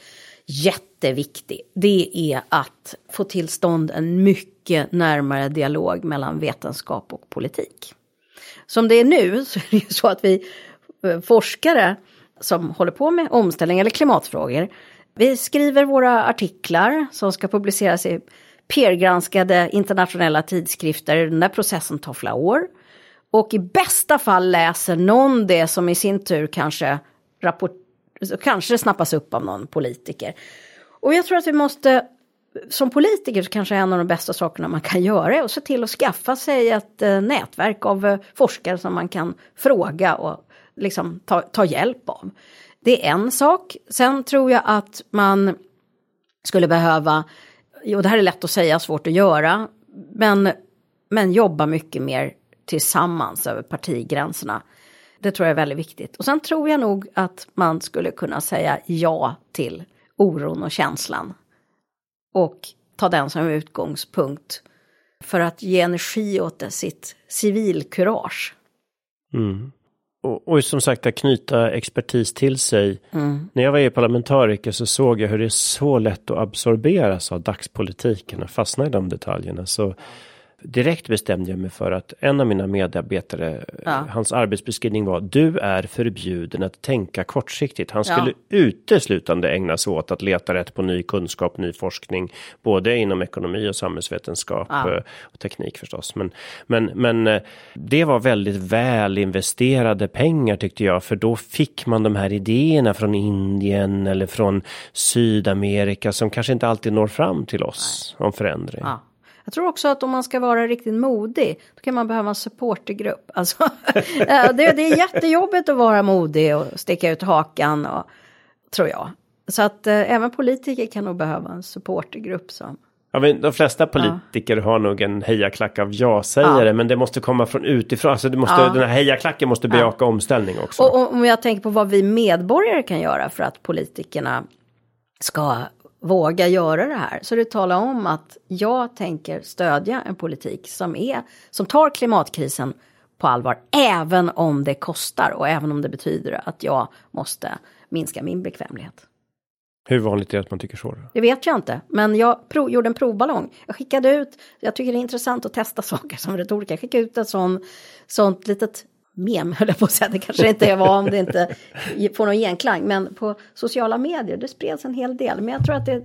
[SPEAKER 2] jätteviktig, det är att få till stånd en mycket närmare dialog mellan vetenskap och politik. Som det är nu så är det ju så att vi eh, forskare som håller på med omställning eller klimatfrågor, vi skriver våra artiklar som ska publiceras i peer-granskade internationella tidskrifter. Den där processen tar flera år. Och i bästa fall läser någon det som i sin tur kanske rapport så kanske det snappas upp av någon politiker. Och jag tror att vi måste, som politiker så kanske en av de bästa sakerna man kan göra är att se till att skaffa sig ett eh, nätverk av eh, forskare som man kan fråga och liksom ta, ta hjälp av. Det är en sak. Sen tror jag att man skulle behöva, och det här är lätt att säga, svårt att göra, men, men jobba mycket mer tillsammans över partigränserna. Det tror jag är väldigt viktigt. Och sen tror jag nog att man skulle kunna säga ja till oron och känslan. Och ta den som utgångspunkt för att ge energi åt det, sitt civilkurage.
[SPEAKER 1] Mm. Och, och, som sagt att knyta expertis till sig. Mm. När jag var EU-parlamentariker så såg jag hur det är så lätt att absorberas av dagspolitiken och fastna i de detaljerna. Så direkt bestämde jag mig för att en av mina medarbetare, ja. hans arbetsbeskrivning var du är förbjuden att tänka kortsiktigt. Han skulle ja. uteslutande ägna sig åt att leta rätt på ny kunskap, ny forskning, både inom ekonomi och samhällsvetenskap ja. Eh, och teknik förstås. Men, men, men eh, det var väldigt väl investerade pengar tyckte jag, för då fick man de här idéerna från Indien eller från Sydamerika som kanske inte alltid når fram till oss Nej. om förändring.
[SPEAKER 2] Jag tror också att om man ska vara riktigt modig, då kan man behöva en supportergrupp. Alltså, det, det är jättejobbigt att vara modig och sticka ut hakan, och, tror jag. Så att eh, även politiker kan nog behöva en supportergrupp som
[SPEAKER 1] Ja, men de flesta politiker ja. har nog en hejaklack av ja-sägare, ja. men det måste komma från utifrån. Alltså det måste, ja. Den här hejaklacken måste bejaka omställning också.
[SPEAKER 2] Och, om jag tänker på vad vi medborgare kan göra för att politikerna ska våga göra det här. Så det talar om att jag tänker stödja en politik som, är, som tar klimatkrisen på allvar, även om det kostar och även om det betyder att jag måste minska min bekvämlighet.
[SPEAKER 1] Hur vanligt är det att man tycker så?
[SPEAKER 2] Det vet jag inte, men jag prov, gjorde en provballong. Jag skickade ut, jag tycker det är intressant att testa saker som retoriker. Jag skickade ut ett sån, sånt litet mem, höll jag på att säga. Det kanske inte var om det inte får någon genklang. Men på sociala medier, det spreds en hel del. Men jag tror att det,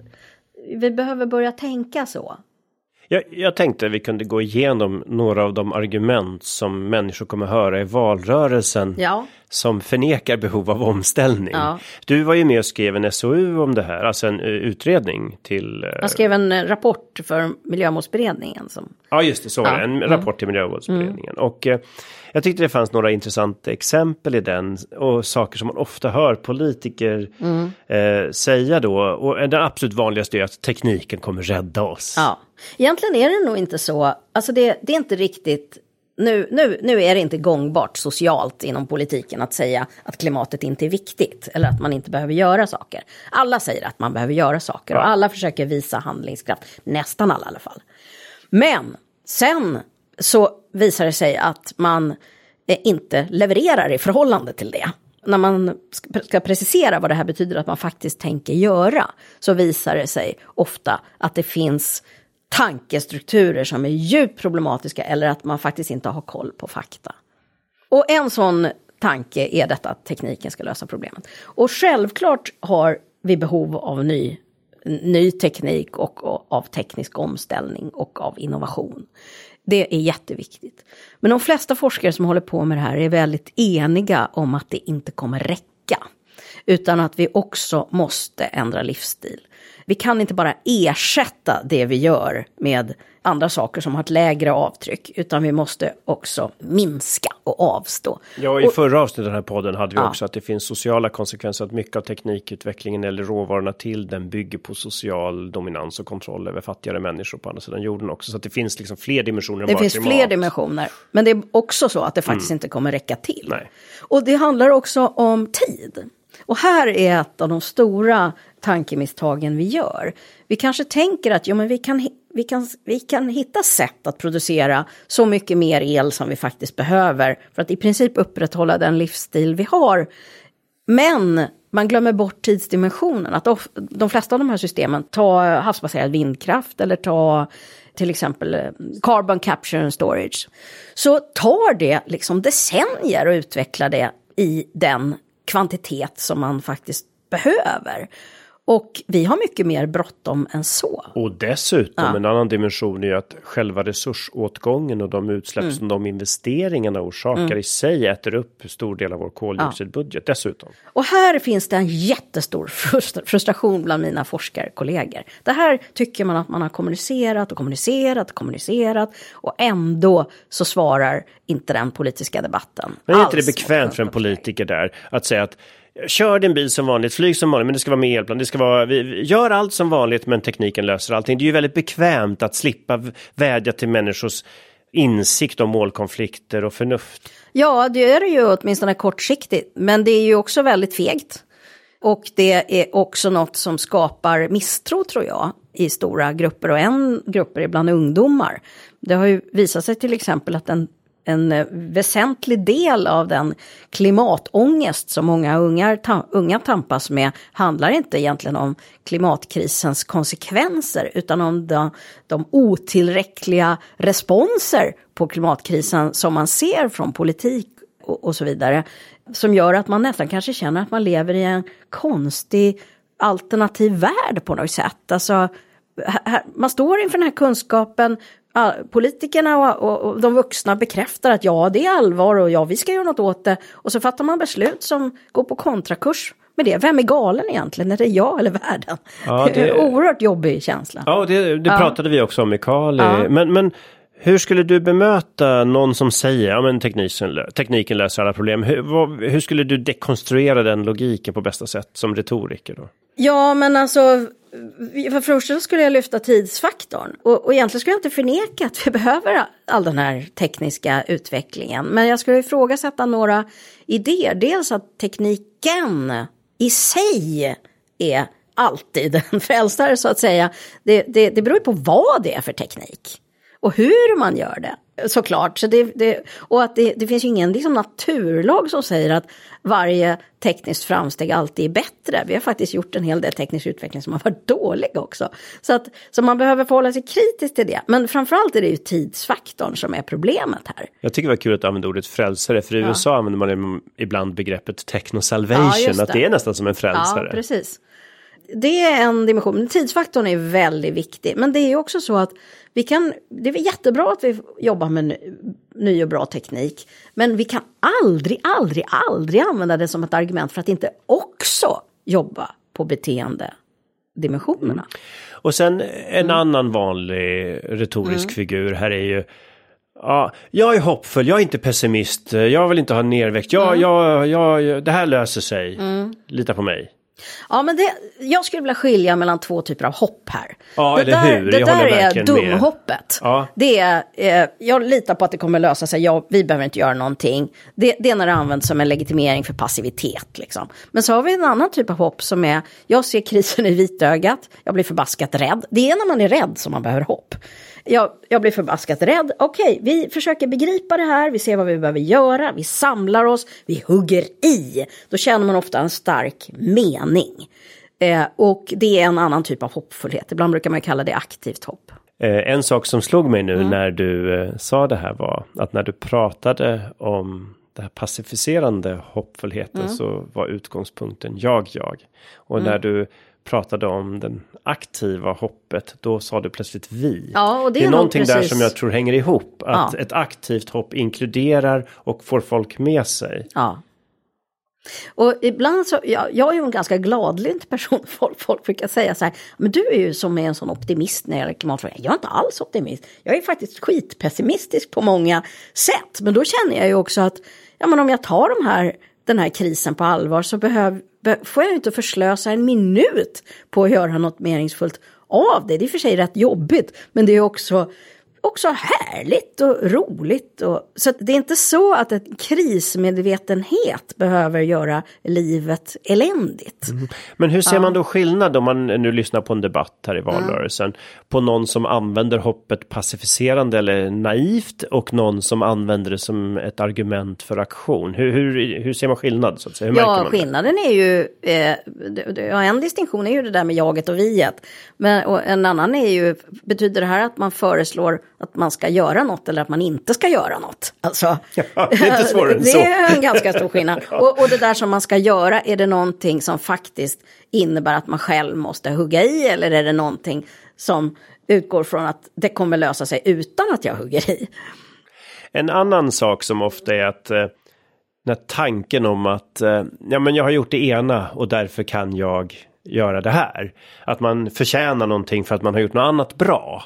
[SPEAKER 2] vi behöver börja tänka så.
[SPEAKER 1] Jag, jag tänkte vi kunde gå igenom några av de argument som människor kommer höra i valrörelsen.
[SPEAKER 2] Ja.
[SPEAKER 1] Som förnekar behov av omställning.
[SPEAKER 2] Ja.
[SPEAKER 1] Du var ju med och skrev en SOU om det här, alltså en uh, utredning till... Uh,
[SPEAKER 2] Jag skrev en uh, rapport för Miljömålsberedningen. Som...
[SPEAKER 1] Ja, just det, så var
[SPEAKER 2] Ja.
[SPEAKER 1] det. En
[SPEAKER 2] Mm.
[SPEAKER 1] rapport till Miljömålsberedningen. Och uh, jag tyckte det fanns några intressanta exempel i den och saker som man ofta hör politiker
[SPEAKER 2] Mm.
[SPEAKER 1] uh, säga då. Och den absolut vanligaste är att tekniken kommer rädda oss.
[SPEAKER 2] Ja, egentligen är det nog inte så. Alltså det, det är inte riktigt. Nu, nu, nu är det inte gångbart socialt inom politiken att säga att klimatet inte är viktigt eller att man inte behöver göra saker. Alla säger att man behöver göra saker och alla försöker visa handlingskraft, nästan alla i alla fall. Men sen så visar det sig att man eh, inte levererar i förhållande till det. När man ska- ska precisera vad det här betyder att man faktiskt tänker göra så visar det sig ofta att det finns tankestrukturer som är djupt problematiska eller att man faktiskt inte har koll på fakta. Och en sån tanke är detta att tekniken ska lösa problemet. Och självklart har vi behov av ny, ny teknik och, och av teknisk omställning och av innovation. Det är jätteviktigt. Men de flesta forskare som håller på med det här är väldigt eniga om att det inte kommer räcka. Utan att vi också måste ändra livsstil. Vi kan inte bara ersätta det vi gör med andra saker som har ett lägre avtryck. Utan vi måste också minska och avstå.
[SPEAKER 1] Ja, i
[SPEAKER 2] Och-
[SPEAKER 1] förra avsnittet av den här podden hade vi
[SPEAKER 2] Ja.
[SPEAKER 1] också att det finns sociala konsekvenser, att mycket av teknikutvecklingen eller råvarorna till den bygger på social dominans och kontroll över fattigare människor på andra sidan jorden också. Så att det finns liksom fler dimensioner än
[SPEAKER 2] Det
[SPEAKER 1] bara
[SPEAKER 2] finns
[SPEAKER 1] klimat.
[SPEAKER 2] fler dimensioner. Men det är också så att det faktiskt inte kommer räcka till.
[SPEAKER 1] Nej.
[SPEAKER 2] Och det handlar också om tid. Och här är ett av de stora tankemisstagen vi gör. Vi kanske tänker att ja, men vi, kan, vi, kan, vi kan hitta sätt att producera så mycket mer el som vi faktiskt behöver för att i princip upprätthålla den livsstil vi har. Men man glömmer bort tidsdimensionen. Att de flesta av de här systemen, ta havsbaserad vindkraft eller ta till exempel eh, carbon capture and storage. Så tar det liksom decennier att utveckla det i den kvantitet som man faktiskt behöver. Och vi har mycket mer bråttom än så.
[SPEAKER 1] Och dessutom en annan dimension är ju att själva resursåtgången och de utsläpp
[SPEAKER 2] Mm.
[SPEAKER 1] som de investeringarna orsakar i sig äter upp stor del av vår koldioxidbudget dessutom.
[SPEAKER 2] Och här finns det en jättestor frustra- frustration bland mina forskarkollegor. Det här tycker man att man har kommunicerat och kommunicerat och kommunicerat och ändå så svarar inte den politiska debatten.
[SPEAKER 1] Men är inte det bekvämt för en politiker där att säga att kör din bil som vanligt, flyg som vanligt, men det ska vara med elplan, det ska vara, vi, vi- gör allt som vanligt men tekniken löser allting. Det är ju väldigt bekvämt att slippa vädja till människors insikt om målkonflikter och förnuft.
[SPEAKER 2] Ja, det är det ju åtminstone kortsiktigt. Men det är ju också väldigt fegt. Och det är också något som skapar misstro tror jag i stora grupper och en grupper är bland ungdomar. Det har ju visat sig till exempel att en, en eh, väsentlig del av den klimatångest som många ungar, ta, unga tampas med handlar inte egentligen om klimatkrisens konsekvenser utan om de, de otillräckliga responser på klimatkrisen som man ser från politik och, och så vidare. Som gör att man nästan kanske känner att man lever i en konstig alternativ värld på något sätt. Alltså, här, man står inför den här kunskapen, politikerna och, och, och de vuxna bekräftar att ja, det är allvar och ja, vi ska göra något åt det. Och så fattar man beslut som går på kontrakurs med det. Vem är galen egentligen? Är det jag eller världen?
[SPEAKER 1] Ja,
[SPEAKER 2] det är oerhört jobbig känsla.
[SPEAKER 1] Ja, det, det pratade vi också om med Carl.
[SPEAKER 2] Ja.
[SPEAKER 1] Men, men hur skulle du bemöta någon som säger ja men tekniken, tekniken löser alla problem. Hur, vad, hur skulle du dekonstruera den logiken på bästa sätt som retoriker då?
[SPEAKER 2] Ja, men alltså, för det första skulle jag lyfta tidsfaktorn. Och, och egentligen skulle jag inte förneka att vi behöver all den här tekniska utvecklingen. Men jag skulle ifrågasätta några idéer. Dels att tekniken i sig är alltid en frälsare så att säga. Det, det, det beror ju på vad det är för teknik. Och hur man gör det. Såklart. Så det, det, och att det, det finns ju ingen liksom, naturlag som säger att varje tekniskt framsteg alltid är bättre. Vi har faktiskt gjort en hel del teknisk utveckling som har varit dålig också. Så, att, så man behöver förhålla sig kritiskt till det. Men framförallt är det ju tidsfaktorn som är problemet här.
[SPEAKER 1] Jag tycker det var kul att du använde ordet frälsare, för i USA använder man ibland begreppet techno-salvation,
[SPEAKER 2] Ja,
[SPEAKER 1] att det
[SPEAKER 2] det.
[SPEAKER 1] är nästan som en frälsare.
[SPEAKER 2] Ja, precis. Det är en dimension, men tidsfaktorn är väldigt viktig. Men det är också så att vi kan, det är jättebra att vi jobbar med ny- ny och bra teknik. Men vi kan aldrig, aldrig, aldrig använda det som ett argument för att inte också jobba på beteendedimensionerna. Mm.
[SPEAKER 1] Och sen en mm. annan vanlig retorisk mm. figur här är ju Ja, jag är hoppfull, jag är inte pessimist, jag vill inte ha nerväxt, jag, mm. jag, jag, det här löser sig, mm. lita på mig.
[SPEAKER 2] Ja, men det, jag skulle vilja skilja mellan två typer av hopp här.
[SPEAKER 1] Ja,
[SPEAKER 2] det
[SPEAKER 1] eller
[SPEAKER 2] där,
[SPEAKER 1] hur?
[SPEAKER 2] Det
[SPEAKER 1] jag
[SPEAKER 2] där är dumhoppet. Ja. Det är, eh, jag litar på att det kommer lösa sig, jag, vi behöver inte göra någonting. Det, det är när det används som en legitimering för passivitet. Liksom. Men så har vi en annan typ av hopp som är, jag ser krisen i vitögat, jag blir förbaskat rädd. Det är när man är rädd som man behöver hopp jag, jag blir förbaskat rädd. Okej, vi försöker begripa det här, vi ser vad vi behöver göra, vi samlar oss, vi hugger i. Då känner man ofta en stark mening. Eh, och det är en annan typ av hoppfullhet. Ibland brukar man kalla det aktivt hopp.
[SPEAKER 1] Eh, en sak som slog mig nu mm. när du eh, sa det här var att när du pratade om det här pacificerande hoppfullheten mm. så var utgångspunkten jag, jag. Och mm. när du pratade om den aktiva hoppet, då sa du plötsligt vi.
[SPEAKER 2] Ja, och det, är
[SPEAKER 1] det är någonting precis... där som jag tror hänger ihop. Att ja. ett aktivt hopp inkluderar och får folk med sig.
[SPEAKER 2] Ja. Och ibland så, jag, jag är ju en ganska gladlynt person, folk, folk brukar säga så här, men du är ju som en sån optimist när det gäller klimatfrågan. Jag är inte alls optimist, jag är faktiskt skitpessimistisk på många sätt. Men då känner jag ju också att, ja men om jag tar de här, den här krisen på allvar så behöver får jag inte förslösa en minut på att göra något meningsfullt av det. Det är i och för sig rätt jobbigt, men det är också också härligt och roligt. Och, så det är inte så att en krismedvetenhet behöver göra livet eländigt. Mm.
[SPEAKER 1] Men hur ser ja. man då skillnad om man nu lyssnar på en debatt här i valrörelsen? Mm. På någon som använder hoppet pacificerande eller naivt och någon som använder det som ett argument för aktion. Hur, hur, hur ser man skillnad? Så att säga? Hur
[SPEAKER 2] ja, skillnaden är ju, eh, ja, en distinktion är ju det där med jaget och viet. Men och en annan är ju, betyder det här att man föreslår att man ska göra något eller att man inte ska göra något. Alltså,
[SPEAKER 1] ja, det är inte svårare än
[SPEAKER 2] så. Det är en ganska stor skillnad. och, och det där som man ska göra, är det någonting som faktiskt innebär att man själv måste hugga i eller är det någonting som utgår från att det kommer lösa sig utan att jag hugger i?
[SPEAKER 1] En annan sak som ofta är att eh, när tanken om att eh, ja, men jag har gjort det ena och därför kan jag göra det här. Att man förtjänar någonting för att man har gjort något annat bra.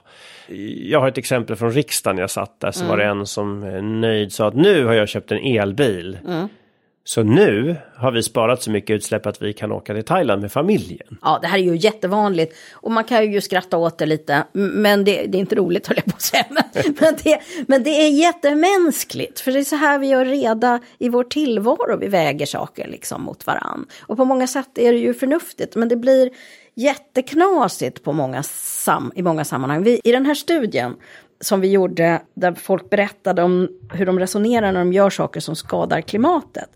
[SPEAKER 1] Jag har ett exempel från riksdagen jag satt där så mm. var det en som nöjd sa att nu har jag köpt en elbil. Mm. Så nu har vi sparat så mycket utsläpp att vi kan åka till Thailand med familjen.
[SPEAKER 2] Ja, det här är ju jättevanligt. Och man kan ju skratta åt det lite. Men det, det är inte roligt höll jag på att säga. Men, men, det, men det är jättemänskligt. För det är så här vi gör reda i vår tillvaro. Vi väger saker liksom mot varann. Och på många sätt är det ju förnuftigt. Men det blir jätteknasigt på många sam i många sammanhang. Vi, I den här studien som vi gjorde där folk berättade om hur de resonerar när de gör saker som skadar klimatet.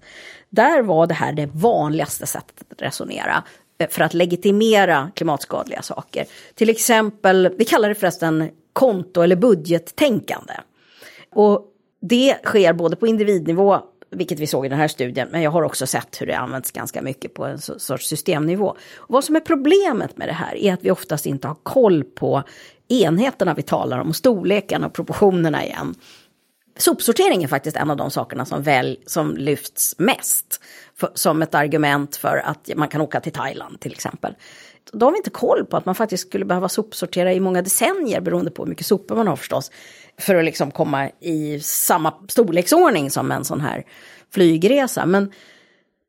[SPEAKER 2] Där var det här det vanligaste sättet att resonera eh, för att legitimera klimatskadliga saker. Till exempel, vi kallar det förresten konto eller budgettänkande. Och det sker både på individnivå, vilket vi såg i den här studien, men jag har också sett hur det används ganska mycket på en sorts systemnivå. Och vad som är problemet med det här är att vi oftast inte har koll på enheterna vi talar om, storleken och proportionerna igen. Sopsortering är faktiskt en av de sakerna som, väl, som lyfts mest för, som ett argument för att man kan åka till Thailand till exempel. Då har vi inte koll på att man faktiskt skulle behöva sopsortera i många decennier beroende på hur mycket sopor man har förstås. För att liksom komma i samma storleksordning som en sån här flygresa. Men,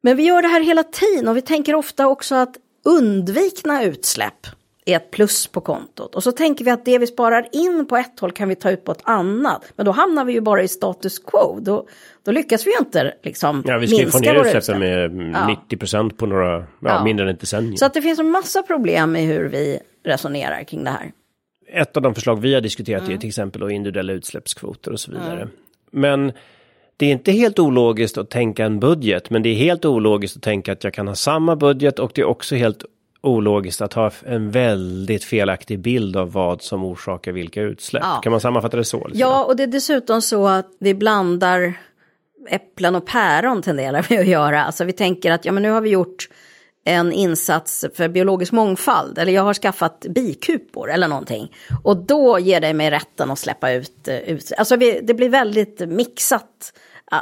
[SPEAKER 2] men vi gör det här hela tiden och vi tänker ofta också att undvikna utsläpp är ett plus på kontot. Och så tänker vi att det vi sparar in på ett håll kan vi ta ut på ett annat. Men då hamnar vi ju bara i status quo. Då, då lyckas vi ju inte liksom
[SPEAKER 1] Ja, vi ska ju få ner utsläppen med ja. 90 procent på några, ja, ja. mindre än ett decennium.
[SPEAKER 2] Så att det finns en massa problem i hur vi resonerar kring det här.
[SPEAKER 1] Ett av de förslag vi har diskuterat mm. är till exempel då individuella utsläppskvoter och så vidare. Mm. Men det är inte helt ologiskt att tänka en budget, men det är helt ologiskt att tänka att jag kan ha samma budget och det är också helt ologiskt att ha en väldigt felaktig bild av vad som orsakar vilka utsläpp. Ja. Kan man sammanfatta det så?
[SPEAKER 2] Ja, och det är dessutom så att vi blandar äpplen och päron tenderar vi att göra. Alltså vi tänker att ja, men nu har vi gjort en insats för biologisk mångfall eller jag har skaffat bikupor eller någonting. Och då ger det mig rätten att släppa ut, eh, ut alltså vi, det blir väldigt mixat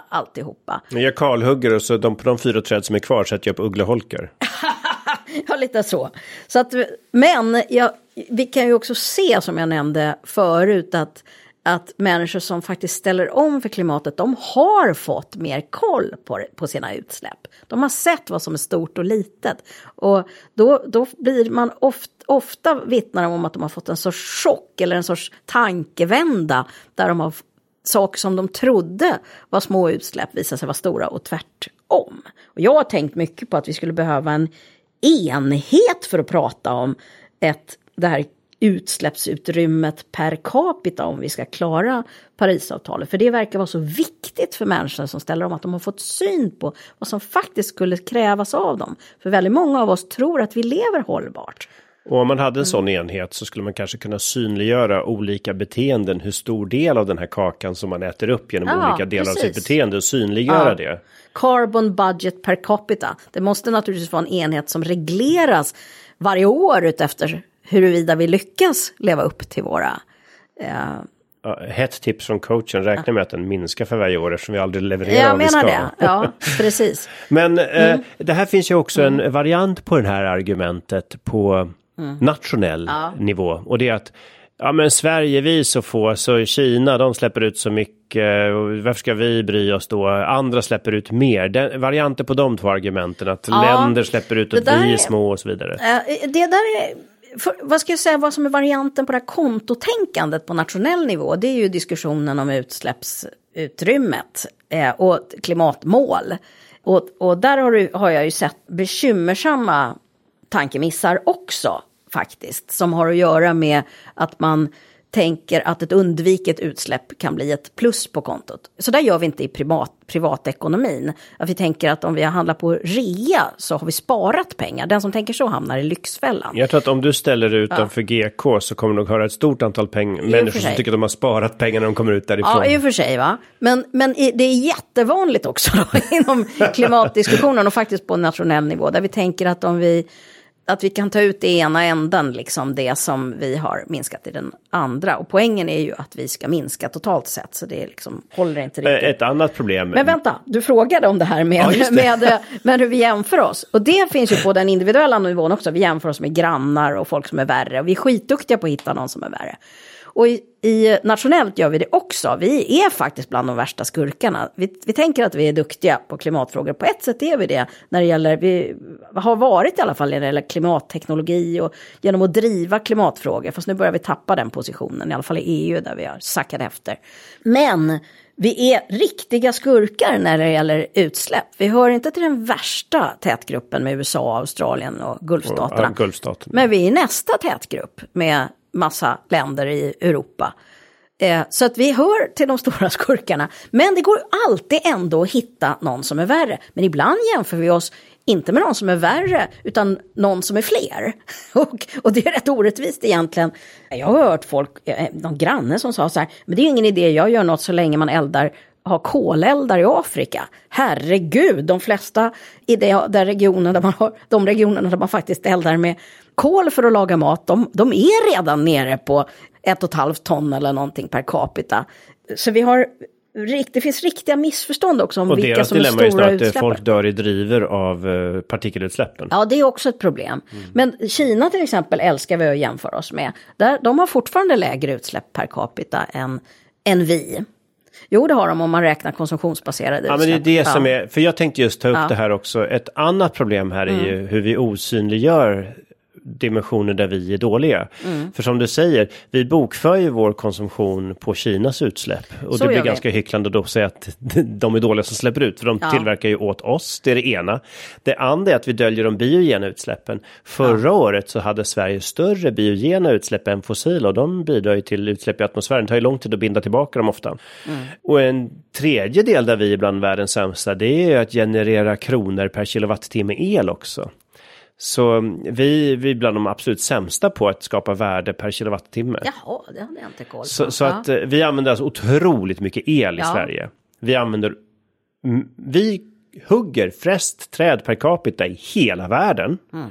[SPEAKER 2] alltihopa.
[SPEAKER 1] Jag kalhugger och så de, på de fyra träd som är kvar sätter jag upp uggleholkar.
[SPEAKER 2] ja, lite så. så att, men ja, vi kan ju också se, som jag nämnde förut, att att människor som faktiskt ställer om för klimatet, de har fått mer koll på, på sina utsläpp. De har sett vad som är stort och litet. Och då, då blir man ofta, ofta vittnar om att de har fått en sorts chock eller en sorts tankevända där de har saker som de trodde var små utsläpp visar sig vara stora och tvärtom. Och jag har tänkt mycket på att vi skulle behöva en enhet för att prata om ett, det här utsläppsutrymmet per capita om vi ska klara Parisavtalet. För det verkar vara så viktigt för människor som ställer om att de har fått syn på vad som faktiskt skulle krävas av dem. För väldigt många av oss tror att vi lever hållbart.
[SPEAKER 1] Och om man hade en sån enhet så skulle man kanske kunna synliggöra olika beteenden, hur stor del av den här kakan som man äter upp genom ja, olika delar precis. av sitt beteende och synliggöra ja. det.
[SPEAKER 2] Carbon budget per capita. Det måste naturligtvis vara en enhet som regleras varje år utefter huruvida vi lyckas leva upp till våra
[SPEAKER 1] eh, hett tips från coachen, räkna med att den minskar för varje år eftersom vi aldrig levererar
[SPEAKER 2] Jag menar det, ja precis.
[SPEAKER 1] Men eh, mm. eh, det här finns ju också en mm. variant på det här argumentet på mm. nationell ja. nivå. Och det är att ja men Sverige vi så få, så Kina de släpper ut så mycket, och varför ska vi bry oss då? Andra släpper ut mer. Den, varianter på de två argumenten, att ja, länder släpper ut och vi är små och så vidare.
[SPEAKER 2] det där är för, vad ska jag säga, vad som är varianten på det här kontotänkandet på nationell nivå, det är ju diskussionen om utsläppsutrymmet eh, och klimatmål. Och, och där har, du, har jag ju sett bekymmersamma tankemissar också faktiskt, som har att göra med att man tänker att ett undviket utsläpp kan bli ett plus på kontot. Så där gör vi inte i privat, privatekonomin. Att vi tänker att om vi handlar på rea så har vi sparat pengar. Den som tänker så hamnar i lyxfällan.
[SPEAKER 1] Jag tror att om du ställer utanför ja. GK så kommer du nog höra ett stort antal peng människor som tycker att de har sparat pengar när de kommer ut därifrån.
[SPEAKER 2] Ja, i och för sig. Va? Men, men det är jättevanligt också då, inom klimatdiskussionen och faktiskt på nationell nivå där vi tänker att om vi att vi kan ta ut i ena änden, liksom det som vi har minskat i den andra. Och poängen är ju att vi ska minska totalt sett, så det liksom håller inte riktigt.
[SPEAKER 1] Ett annat problem.
[SPEAKER 2] Men vänta, du frågade om det här med, ja, det. med, med hur vi jämför oss. Och det finns ju på den individuella nivån också, vi jämför oss med grannar och folk som är värre. Och vi är skitduktiga på att hitta någon som är värre. Och i, i, nationellt gör vi det också. Vi är faktiskt bland de värsta skurkarna. Vi, vi tänker att vi är duktiga på klimatfrågor. På ett sätt är vi det när det gäller, vi har varit i alla fall när det gäller klimatteknologi och genom att driva klimatfrågor. Fast nu börjar vi tappa den positionen, i alla fall i EU där vi har sackat efter. Men vi är riktiga skurkar när det gäller utsläpp. Vi hör inte till den värsta tätgruppen med USA, Australien och Gulfstaterna.
[SPEAKER 1] Ja,
[SPEAKER 2] Men vi är nästa tätgrupp med massa länder i Europa. Eh, så att vi hör till de stora skurkarna. Men det går alltid ändå att hitta någon som är värre. Men ibland jämför vi oss inte med någon som är värre, utan någon som är fler. Och, och det är rätt orättvist egentligen. Jag har hört folk, eh, någon granne som sa så här, men det är ingen idé, jag gör något så länge man eldar har koleldar i Afrika. Herregud, de flesta i det, där regionen där man har, de regionerna där man faktiskt eldar med kol för att laga mat, de, de är redan nere på ett och ett halvt ton eller någonting per capita. Så vi har det finns riktiga missförstånd också om och vilka som är stora utsläpp. Och deras
[SPEAKER 1] dilemma är att folk dör i driver av eh, partikelutsläppen.
[SPEAKER 2] Ja, det är också ett problem. Mm. Men Kina till exempel älskar vi att jämföra oss med. Där, de har fortfarande lägre utsläpp per capita än, än vi. Jo, det har de om man räknar konsumtionsbaserade.
[SPEAKER 1] Ja, men det är det ja. som är, för jag tänkte just ta upp ja. det här också. Ett annat problem här är mm. ju hur vi osynliggör dimensioner där vi är dåliga. Mm. För som du säger, vi bokför ju vår konsumtion på Kinas utsläpp. Och Så det blir ganska hycklande då att säga att de är dåliga som släpper ut. För de ja. tillverkar ju åt oss, det är det ena. Det andra är att vi döljer de biogena utsläppen. Förra ja. året så hade Sverige större biogena utsläpp än fossila och de bidrar ju till utsläpp i atmosfären. Det tar ju lång tid att binda tillbaka dem ofta. Mm. Och en tredje del där vi är bland världens sämsta det är att generera kronor per kilowattimme el också. Så vi, vi är bland de absolut sämsta på att skapa värde per kilowattimme.
[SPEAKER 2] Jaha, det hade jag inte koll på.
[SPEAKER 1] Så, så ja. att eh, vi använder alltså otroligt mycket el i ja. Sverige. Vi använder, vi hugger flest träd per capita i hela världen. Mm.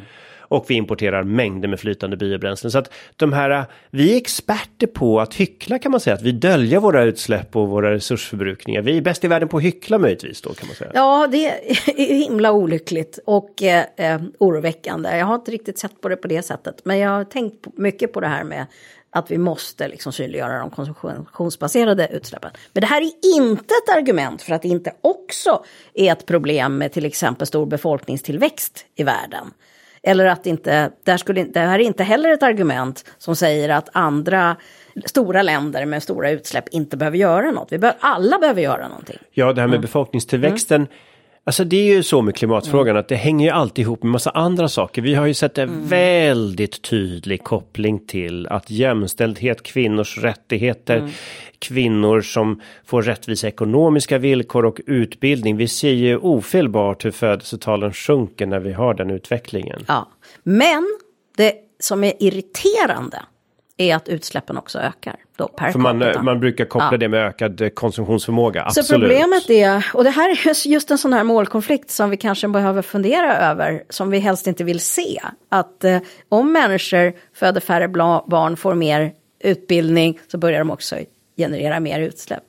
[SPEAKER 1] Och vi importerar mängder med flytande biobränslen. Så att de här, vi är experter på att hyckla kan man säga. Att vi döljer våra utsläpp och våra resursförbrukningar. Vi är bäst i världen på att hyckla möjligtvis då kan man säga.
[SPEAKER 2] Ja, det är himla olyckligt och eh, oroväckande. Jag har inte riktigt sett på det på det sättet. Men jag har tänkt mycket på det här med att vi måste liksom synliggöra de konsumtionsbaserade utsläppen. Men det här är inte ett argument för att det inte också är ett problem med till exempel stor befolkningstillväxt i världen. Eller att inte, där skulle, det här är inte heller ett argument som säger att andra stora länder med stora utsläpp inte behöver göra något. Vi bör, alla behöver göra någonting.
[SPEAKER 1] Ja, det här med mm. befolkningstillväxten. Mm. Alltså det är ju så med klimatfrågan mm. att det hänger ju alltid ihop med massa andra saker. Vi har ju sett en mm. väldigt tydlig koppling till att jämställdhet, kvinnors rättigheter, mm. kvinnor som får rättvisa ekonomiska villkor och utbildning. Vi ser ju ofelbart hur födelsetalen sjunker när vi har den utvecklingen.
[SPEAKER 2] Ja, men det som är irriterande är att utsläppen också ökar. Då, per
[SPEAKER 1] För man, man brukar koppla ja. det med ökad konsumtionsförmåga. Absolut.
[SPEAKER 2] Så problemet är, och det här är just en sån här målkonflikt som vi kanske behöver fundera över, som vi helst inte vill se. Att eh, om människor föder färre barn, får mer utbildning, så börjar de också generera mer utsläpp.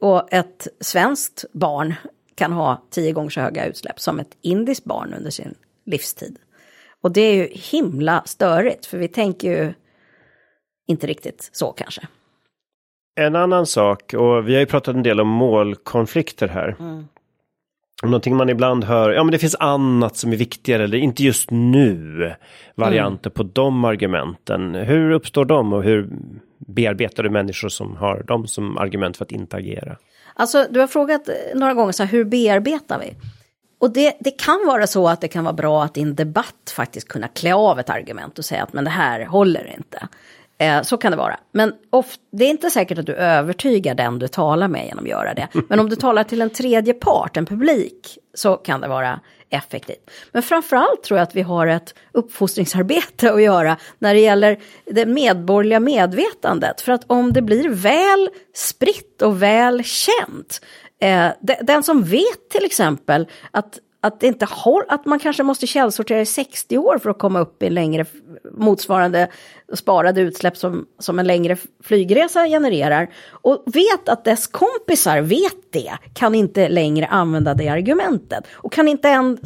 [SPEAKER 2] Och ett svenskt barn kan ha tio gånger så höga utsläpp som ett indiskt barn under sin livstid. Och det är ju himla störigt, för vi tänker ju inte riktigt så kanske.
[SPEAKER 1] En annan sak, och vi har ju pratat en del om målkonflikter här. Mm. Någonting man ibland hör, ja men det finns annat som är viktigare, eller inte just nu. Varianter mm. på de argumenten. Hur uppstår de och hur bearbetar du människor som har dem som argument för att inte agera?
[SPEAKER 2] Alltså du har frågat några gånger så här, hur bearbetar vi? Och det, det kan vara så att det kan vara bra att i en debatt faktiskt kunna klä av ett argument och säga att men det här håller inte. Eh, så kan det vara. Men det är inte säkert att du övertygar den du talar med genom att göra det. Men om du talar till en tredje part, en publik, så kan det vara effektivt. Men framförallt tror jag att vi har ett uppfostringsarbete att göra när det gäller det medborgerliga medvetandet. För att om det blir väl spritt och väl känt, eh, den som vet till exempel att att, det inte håll, att man kanske måste källsortera i 60 år för att komma upp i längre motsvarande sparade utsläpp som, som en längre flygresa genererar. Och vet att dess kompisar vet det, kan inte längre använda det argumentet. Och kan inte ens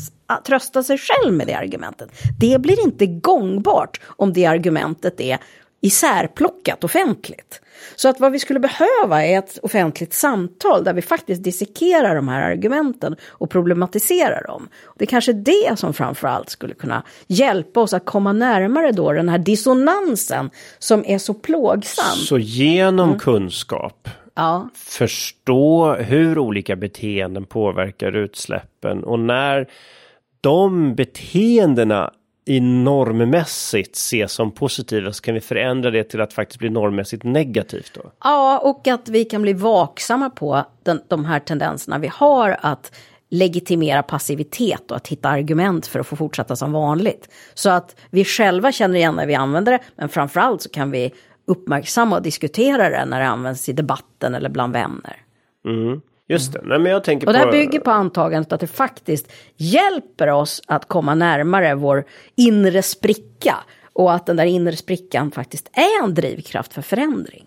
[SPEAKER 2] trösta sig själv med det argumentet. Det blir inte gångbart om det argumentet är isärplockat offentligt. Så att vad vi skulle behöva är ett offentligt samtal där vi faktiskt dissekerar de här argumenten och problematiserar dem. Det är kanske det som framförallt skulle kunna hjälpa oss att komma närmare då den här dissonansen som är så plågsam.
[SPEAKER 1] Så genom mm. kunskap ja. förstå hur olika beteenden påverkar utsläppen och när de beteendena i normmässigt ses som positiva så kan vi förändra det till att faktiskt bli normmässigt negativt då?
[SPEAKER 2] Ja, och att vi kan bli vaksamma på den, de här tendenserna vi har att legitimera passivitet och att hitta argument för att få fortsätta som vanligt. Så att vi själva känner igen när vi använder det, men framförallt så kan vi uppmärksamma och diskutera det när det används i debatten eller bland vänner.
[SPEAKER 1] Mm. Just det. Nej, men jag tänker
[SPEAKER 2] och det här bygger på antagandet att det faktiskt hjälper oss att komma närmare vår inre spricka. Och att den där inre sprickan faktiskt är en drivkraft för förändring.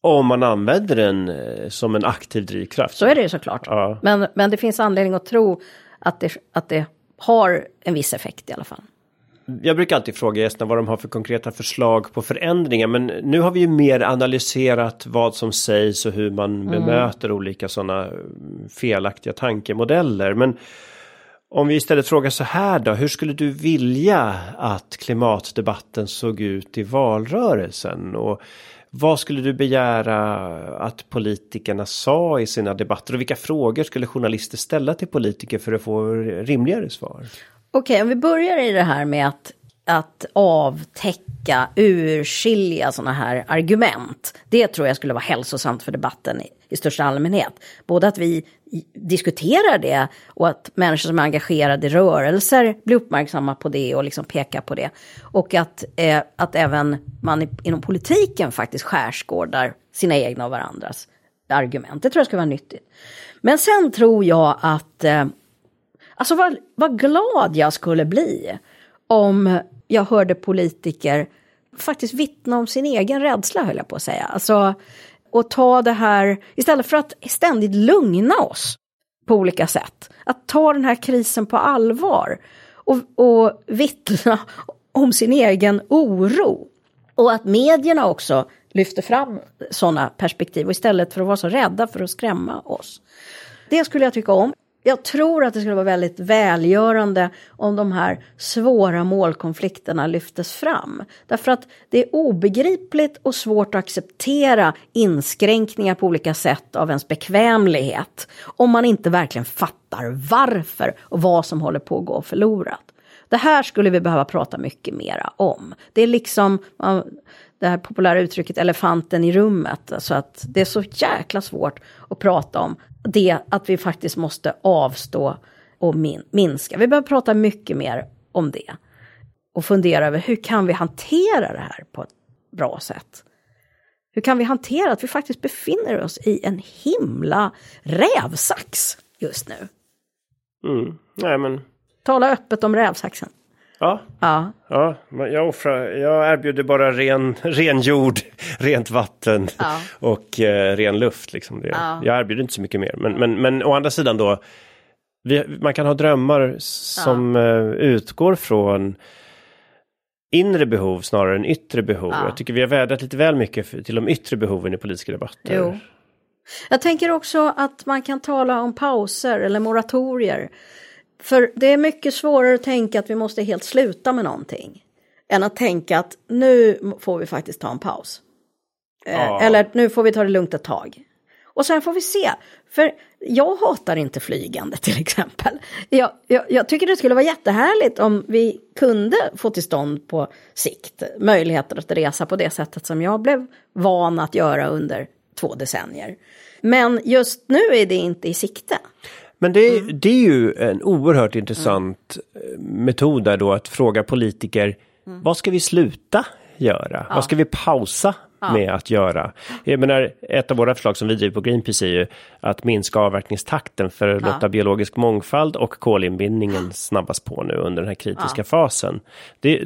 [SPEAKER 1] Om man använder den eh, som en aktiv drivkraft.
[SPEAKER 2] Så är det ju såklart. Ja. Men, men det finns anledning att tro att det, att det har en viss effekt i alla fall.
[SPEAKER 1] Jag brukar alltid fråga gästerna vad de har för konkreta förslag på förändringar. Men nu har vi ju mer analyserat vad som sägs och hur man mm. bemöter olika sådana felaktiga tankemodeller. Men om vi istället frågar så här då, hur skulle du vilja att klimatdebatten såg ut i valrörelsen? Och vad skulle du begära att politikerna sa i sina debatter och vilka frågor skulle journalister ställa till politiker för att få rimligare svar?
[SPEAKER 2] Okej, okay, om vi börjar i det här med att, att avtäcka, urskilja sådana här argument. Det tror jag skulle vara hälsosamt för debatten i, i största allmänhet. Både att vi diskuterar det och att människor som är engagerade i rörelser blir uppmärksamma på det och liksom pekar på det. Och att, eh, att även man inom politiken faktiskt skärskådar sina egna och varandras argument. Det tror jag skulle vara nyttigt. Men sen tror jag att eh, Alltså vad, vad glad jag skulle bli om jag hörde politiker faktiskt vittna om sin egen rädsla höll jag på att säga. Alltså, och ta det här, istället för att ständigt lugna oss på olika sätt, att ta den här krisen på allvar och, och vittna om sin egen oro. Och att medierna också lyfter fram sådana perspektiv och istället för att vara så rädda för att skrämma oss. Det skulle jag tycka om. Jag tror att det skulle vara väldigt välgörande om de här svåra målkonflikterna lyftes fram. Därför att det är obegripligt och svårt att acceptera inskränkningar på olika sätt av ens bekvämlighet. Om man inte verkligen fattar varför och vad som håller på att gå förlorat. Det här skulle vi behöva prata mycket mera om. Det är liksom det här populära uttrycket elefanten i rummet. Alltså att det är så jäkla svårt att prata om det att vi faktiskt måste avstå och min minska. Vi behöver prata mycket mer om det. Och fundera över hur kan vi hantera det här på ett bra sätt. Hur kan vi hantera att vi faktiskt befinner oss i en himla rävsax just nu?
[SPEAKER 1] Mm. Nej, men...
[SPEAKER 2] Tala öppet om rävsaxen.
[SPEAKER 1] Ja.
[SPEAKER 2] Ja.
[SPEAKER 1] ja jag, offrar, jag erbjuder bara ren, ren jord, rent vatten
[SPEAKER 2] Ja.
[SPEAKER 1] och eh, ren luft. Liksom det.
[SPEAKER 2] Ja.
[SPEAKER 1] Jag erbjuder inte så mycket mer. Men, men, men å andra sidan då, vi, man kan ha drömmar som eh, utgår från inre behov snarare än yttre behov.
[SPEAKER 2] Ja.
[SPEAKER 1] Jag tycker vi har vädrat lite väl mycket för, till de yttre behoven i politiska debatter.
[SPEAKER 2] Jo. Jag tänker också att man kan tala om pauser eller moratorier. För det är mycket svårare att tänka att vi måste helt sluta med någonting. Än att tänka att nu får vi faktiskt ta en paus. Eh,
[SPEAKER 1] Ja.
[SPEAKER 2] Eller nu får vi ta det lugnt ett tag. Och sen får vi se. För jag hatar inte flygande till exempel. Jag, jag, jag tycker det skulle vara jättehärligt om vi kunde få till stånd på sikt möjligheter att resa på det sättet som jag blev van att göra under två decennier. Men just nu är det inte i sikte.
[SPEAKER 1] Men det,
[SPEAKER 2] Mm.
[SPEAKER 1] det är ju en oerhört intressant eh, metod där då att fråga politiker
[SPEAKER 2] Mm.
[SPEAKER 1] vad ska vi sluta göra? Vad ska vi pausa med att göra? Jag menar, ett av våra förslag som vi driver på Greenpeace är ju att minska avverkningstakten för att låta biologisk mångfald och kolinbindningen snabbas på nu under den här kritiska fasen. Det,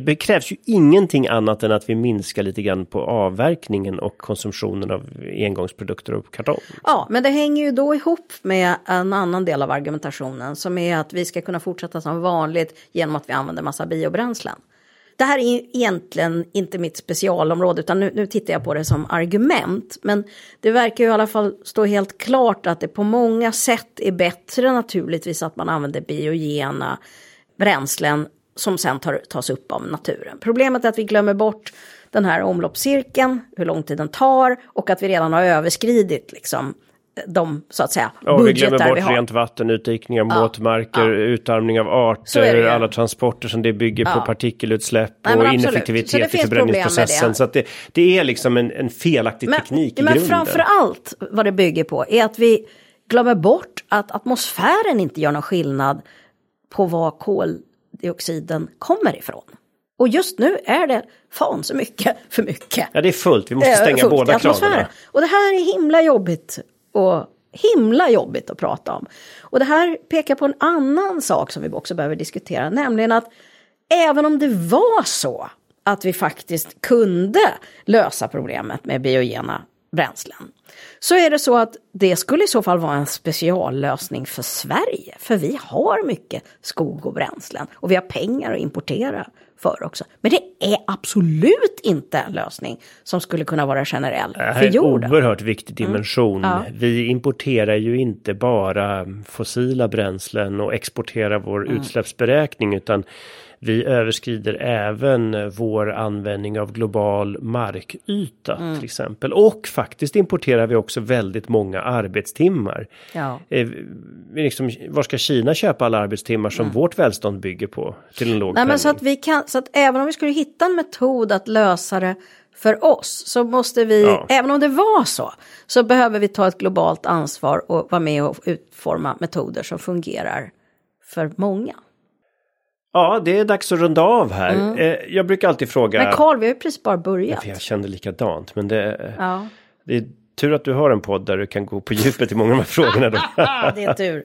[SPEAKER 1] det krävs ju ingenting annat än att vi minskar lite grann på avverkningen och konsumtionen av engångsprodukter och kartong.
[SPEAKER 2] Ja, men det hänger ju då ihop med en annan del av argumentationen som är att vi ska kunna fortsätta som vanligt genom att vi använder massa biobränslen. Det här är egentligen inte mitt specialområde utan nu, nu tittar jag på det som argument. Men det verkar ju i alla fall stå helt klart att det på många sätt är bättre naturligtvis att man använder biogena bränslen som sen tar, tas upp av naturen. Problemet är att vi glömmer bort den här omloppscirkeln, hur lång tid den tar och att vi redan har överskridit liksom de så att säga
[SPEAKER 1] Ja, vi glömmer bort
[SPEAKER 2] vi
[SPEAKER 1] rent vatten, utdikning av våtmarker, utarmning av arter, alla transporter som det bygger på,
[SPEAKER 2] Ja.
[SPEAKER 1] partikelutsläpp
[SPEAKER 2] Nej, men
[SPEAKER 1] och ineffektivitet i förbränningsprocessen. Så att det, det är liksom en, en felaktig
[SPEAKER 2] Men,
[SPEAKER 1] teknik i
[SPEAKER 2] men
[SPEAKER 1] grunden.
[SPEAKER 2] framför allt vad det bygger på är att vi glömmer bort att atmosfären inte gör någon skillnad på var koldioxiden kommer ifrån. Och just nu är det fan så mycket för mycket.
[SPEAKER 1] Ja, det är fullt. Vi måste stänga
[SPEAKER 2] i
[SPEAKER 1] båda kranen.
[SPEAKER 2] Och det här är himla jobbigt och himla jobbigt att prata om. Och det här pekar på en annan sak som vi också behöver diskutera, nämligen att även om det var så att vi faktiskt kunde lösa problemet med biogena bränslen. Så är det så att det skulle i så fall vara en speciallösning för Sverige. För vi har mycket skog och bränslen och vi har pengar att importera för också. Men det är absolut inte en lösning som skulle kunna vara generell
[SPEAKER 1] Det här
[SPEAKER 2] för
[SPEAKER 1] är en
[SPEAKER 2] jorden.
[SPEAKER 1] oerhört viktig dimension.
[SPEAKER 2] Ja.
[SPEAKER 1] Vi importerar ju inte bara fossila bränslen och exporterar vår
[SPEAKER 2] Mm.
[SPEAKER 1] utsläppsberäkning utan vi överskrider även vår användning av global markyta
[SPEAKER 2] Mm.
[SPEAKER 1] till exempel. Och faktiskt importerar vi också väldigt många arbetstimmar.
[SPEAKER 2] Ja.
[SPEAKER 1] Eh, liksom, var ska Kina köpa alla arbetstimmar som vårt välstånd bygger på till en låg
[SPEAKER 2] Mm. Nej, men så
[SPEAKER 1] penning?
[SPEAKER 2] att vi kan, så att även om vi skulle hitta en metod att lösa det för oss så måste vi,
[SPEAKER 1] Ja.
[SPEAKER 2] även om det var så, så behöver vi ta ett globalt ansvar och vara med och utforma metoder som fungerar för många.
[SPEAKER 1] Ja, det är dags att runda av här. Eh, jag brukar alltid fråga...
[SPEAKER 2] Mm. Men Carl, vi har ju precis bara börjat.
[SPEAKER 1] Jag kände likadant, men det,
[SPEAKER 2] Ja.
[SPEAKER 1] det är Tur att du har en podd där du kan gå på djupet i många av de här frågorna. Då.
[SPEAKER 2] det är tur.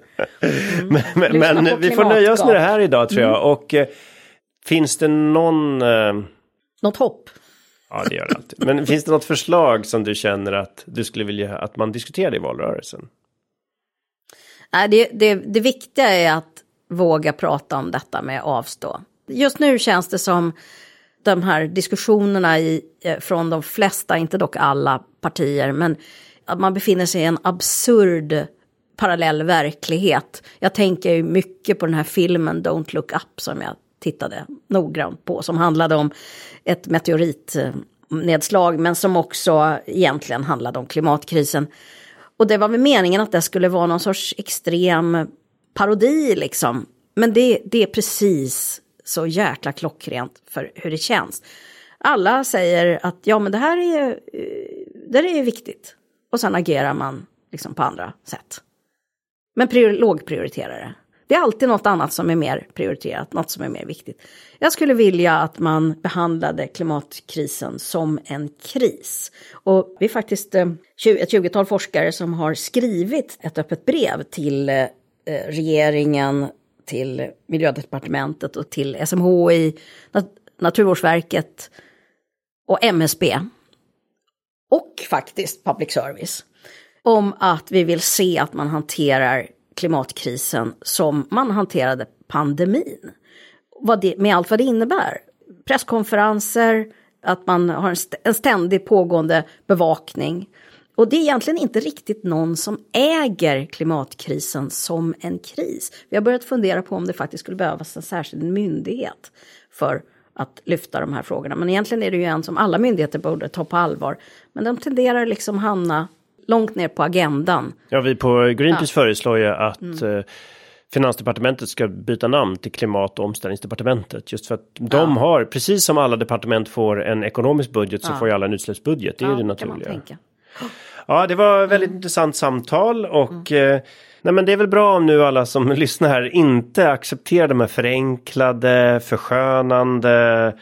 [SPEAKER 1] Mm. men, men, men vi får nöja oss med det här idag tror jag. Mm. Och eh, finns det någon... Eh...
[SPEAKER 2] Något hopp?
[SPEAKER 1] Ja, det gör det alltid. Men finns det något förslag som du känner att du skulle vilja att man diskuterade i valrörelsen?
[SPEAKER 2] Nej, det, det, det viktiga är att våga prata om detta med avstå. Just nu känns det som de här diskussionerna i, eh, från de flesta, inte dock alla partier, men att man befinner sig i en absurd parallell verklighet. Jag tänker ju mycket på den här filmen Don't look up som jag tittade noggrant på, som handlade om ett meteoritnedslag, men som också egentligen handlade om klimatkrisen. Och det var väl meningen att det skulle vara någon sorts extrem parodi liksom. Men det, det är precis så jäkla klockrent för hur det känns. Alla säger att ja men det här är, eh, det är viktigt. Och sen agerar man liksom på andra sätt. Men prior, lågprioriterare. Det är alltid något annat som är mer prioriterat, något som är mer viktigt. Jag skulle vilja att man behandlade klimatkrisen som en kris. Och vi är faktiskt eh, ett tjugotal forskare som har skrivit ett öppet brev till eh, Eh, regeringen, till miljödepartementet och till SMHI, Naturvårdsverket och MSB. Och faktiskt public service. Om att vi vill se att man hanterar klimatkrisen som man hanterade pandemin. Vad det, med allt vad det innebär. Presskonferenser, att man har en ständig pågående bevakning. Och det är egentligen inte riktigt någon som äger klimatkrisen som en kris. Vi har börjat fundera på om det faktiskt skulle behövas en särskild myndighet för att lyfta de här frågorna. Men egentligen är det ju en som alla myndigheter borde ta på allvar. Men de tenderar liksom hamna långt ner på agendan.
[SPEAKER 1] Ja, vi på Greenpeace ja. föreslår ju att mm. Eh, Finansdepartementet ska byta namn till Klimat och omställningsdepartementet. Just för att ja. de har, precis som alla departement får en ekonomisk budget så ja. får ju alla en utsläppsbudget. Det är det naturliga. Ja, det var väldigt mm. intressant samtal och mm. eh, nej, men det är väl bra om nu alla som lyssnar här inte accepterar de här förenklade, förskönande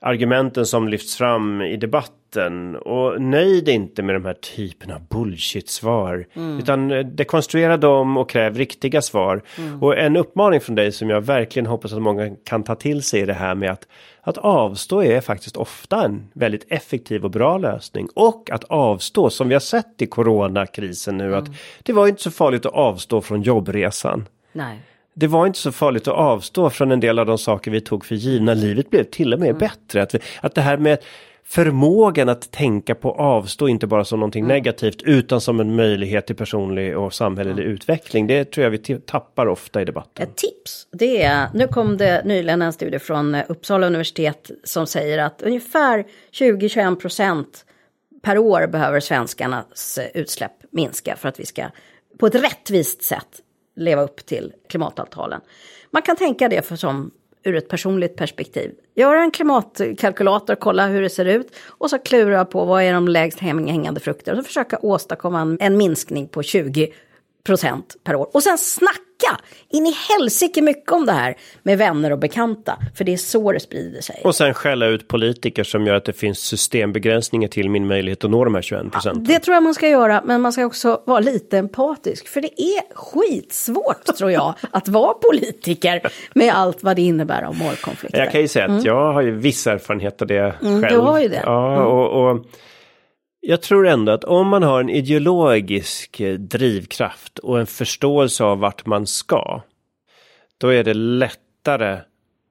[SPEAKER 1] argumenten som lyfts fram i debatten och nöj dig inte med de här typerna av bullshit-svar. Mm. Utan eh, dekonstruera dem och kräv riktiga svar. Mm. Och en uppmaning från dig som jag verkligen hoppas att många kan ta till sig är det här med att att avstå är faktiskt ofta en väldigt effektiv och bra lösning. Och att avstå, som vi har sett i coronakrisen nu, mm. att det var inte så farligt att avstå från jobbresan.
[SPEAKER 2] Nej
[SPEAKER 1] det var inte så farligt att avstå från en del av de saker vi tog för givna. Livet blev till och med mm. bättre. Att, vi, att det här med förmågan att tänka på avstå inte bara som någonting mm. negativt utan som en möjlighet till personlig och samhällelig mm. utveckling. Det tror jag vi tappar ofta i debatten.
[SPEAKER 2] Ett tips, det är, nu kom det nyligen en studie från Uppsala universitet som säger att ungefär 20-21 procent per år behöver svenskarnas utsläpp minska för att vi ska på ett rättvist sätt leva upp till klimatavtalen. Man kan tänka det för som ur ett personligt perspektiv. Göra en klimatkalkylator, kolla hur det ser ut och så klura på vad är de lägst hängande frukter och så försöka åstadkomma en minskning på 20 procent per år. Och sen snacka in i helsike mycket om det här med vänner och bekanta. För det är så det sprider sig.
[SPEAKER 1] Och sen skälla ut politiker som gör att det finns systembegränsningar till min möjlighet att nå de här 21 procenten.
[SPEAKER 2] Ja, det tror jag man ska göra, men man ska också vara lite empatisk. För det är skitsvårt tror jag att vara politiker med allt vad det innebär av målkonflikter.
[SPEAKER 1] Jag kan ju säga att mm. jag har ju viss erfarenhet av det
[SPEAKER 2] mm,
[SPEAKER 1] själv.
[SPEAKER 2] Du har ju det.
[SPEAKER 1] Ja, mm. och, och jag tror ändå att om man har en ideologisk eh, drivkraft och en förståelse av vart man ska. Då är det lättare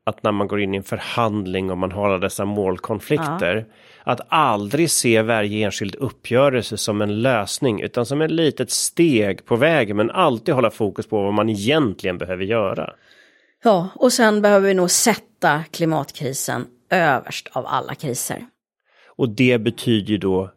[SPEAKER 1] att när man går in i en förhandling och man har alla dessa målkonflikter. Ja. Att aldrig se varje enskild uppgörelse som en lösning utan som ett litet steg på vägen. Men alltid hålla fokus på vad man egentligen behöver göra.
[SPEAKER 2] Ja, och sen behöver vi nog sätta klimatkrisen överst av alla kriser.
[SPEAKER 1] Och det betyder ju då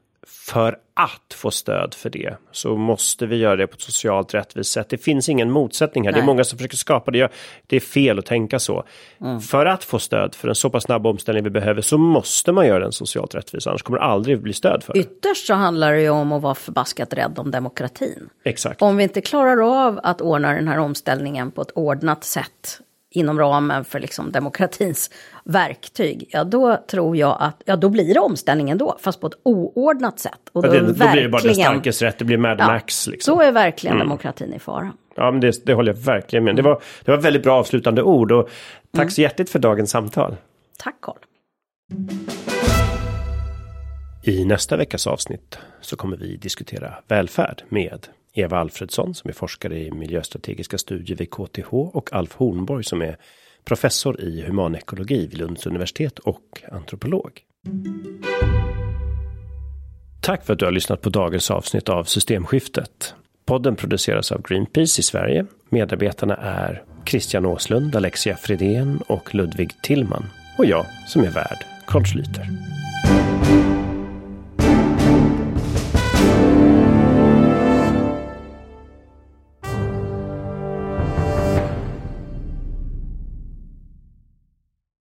[SPEAKER 1] för att få stöd för det så måste vi göra det på ett socialt rättvist sätt. Det finns ingen motsättning här. Nej. Det är många som försöker skapa det. Det är fel att tänka så. Mm. För att få stöd för en så pass snabb omställning vi behöver så måste man göra den socialt rättvis. Annars kommer det aldrig bli stöd för
[SPEAKER 2] Ytterst så handlar det ju om att vara förbaskat rädd om demokratin.
[SPEAKER 1] Exakt.
[SPEAKER 2] Om vi inte klarar av att ordna den här omställningen på ett ordnat sätt inom ramen för liksom demokratins verktyg, ja då tror jag att, ja då blir det omställning ändå, fast på ett oordnat sätt.
[SPEAKER 1] Och då, det, då blir det bara den starkes rätt, det blir Mad ja, Max. Liksom.
[SPEAKER 2] Så är verkligen mm. demokratin i fara.
[SPEAKER 1] Ja, men det, det håller jag verkligen med. Det var, det var väldigt bra avslutande ord och tack mm. så hjärtligt för dagens samtal.
[SPEAKER 2] Tack Carl.
[SPEAKER 1] I nästa veckas avsnitt så kommer vi diskutera välfärd med Eva Alfredsson som är forskare i miljöstrategiska studier vid KTH och Alf Hornborg som är professor i humanekologi vid Lunds universitet och antropolog. Tack för att du har lyssnat på dagens avsnitt av Systemskiftet. Podden produceras av Greenpeace i Sverige. Medarbetarna är Christian Åslund, Alexia Fredén och Ludvig Tillman. Och jag som är värd, Carl Schlüter.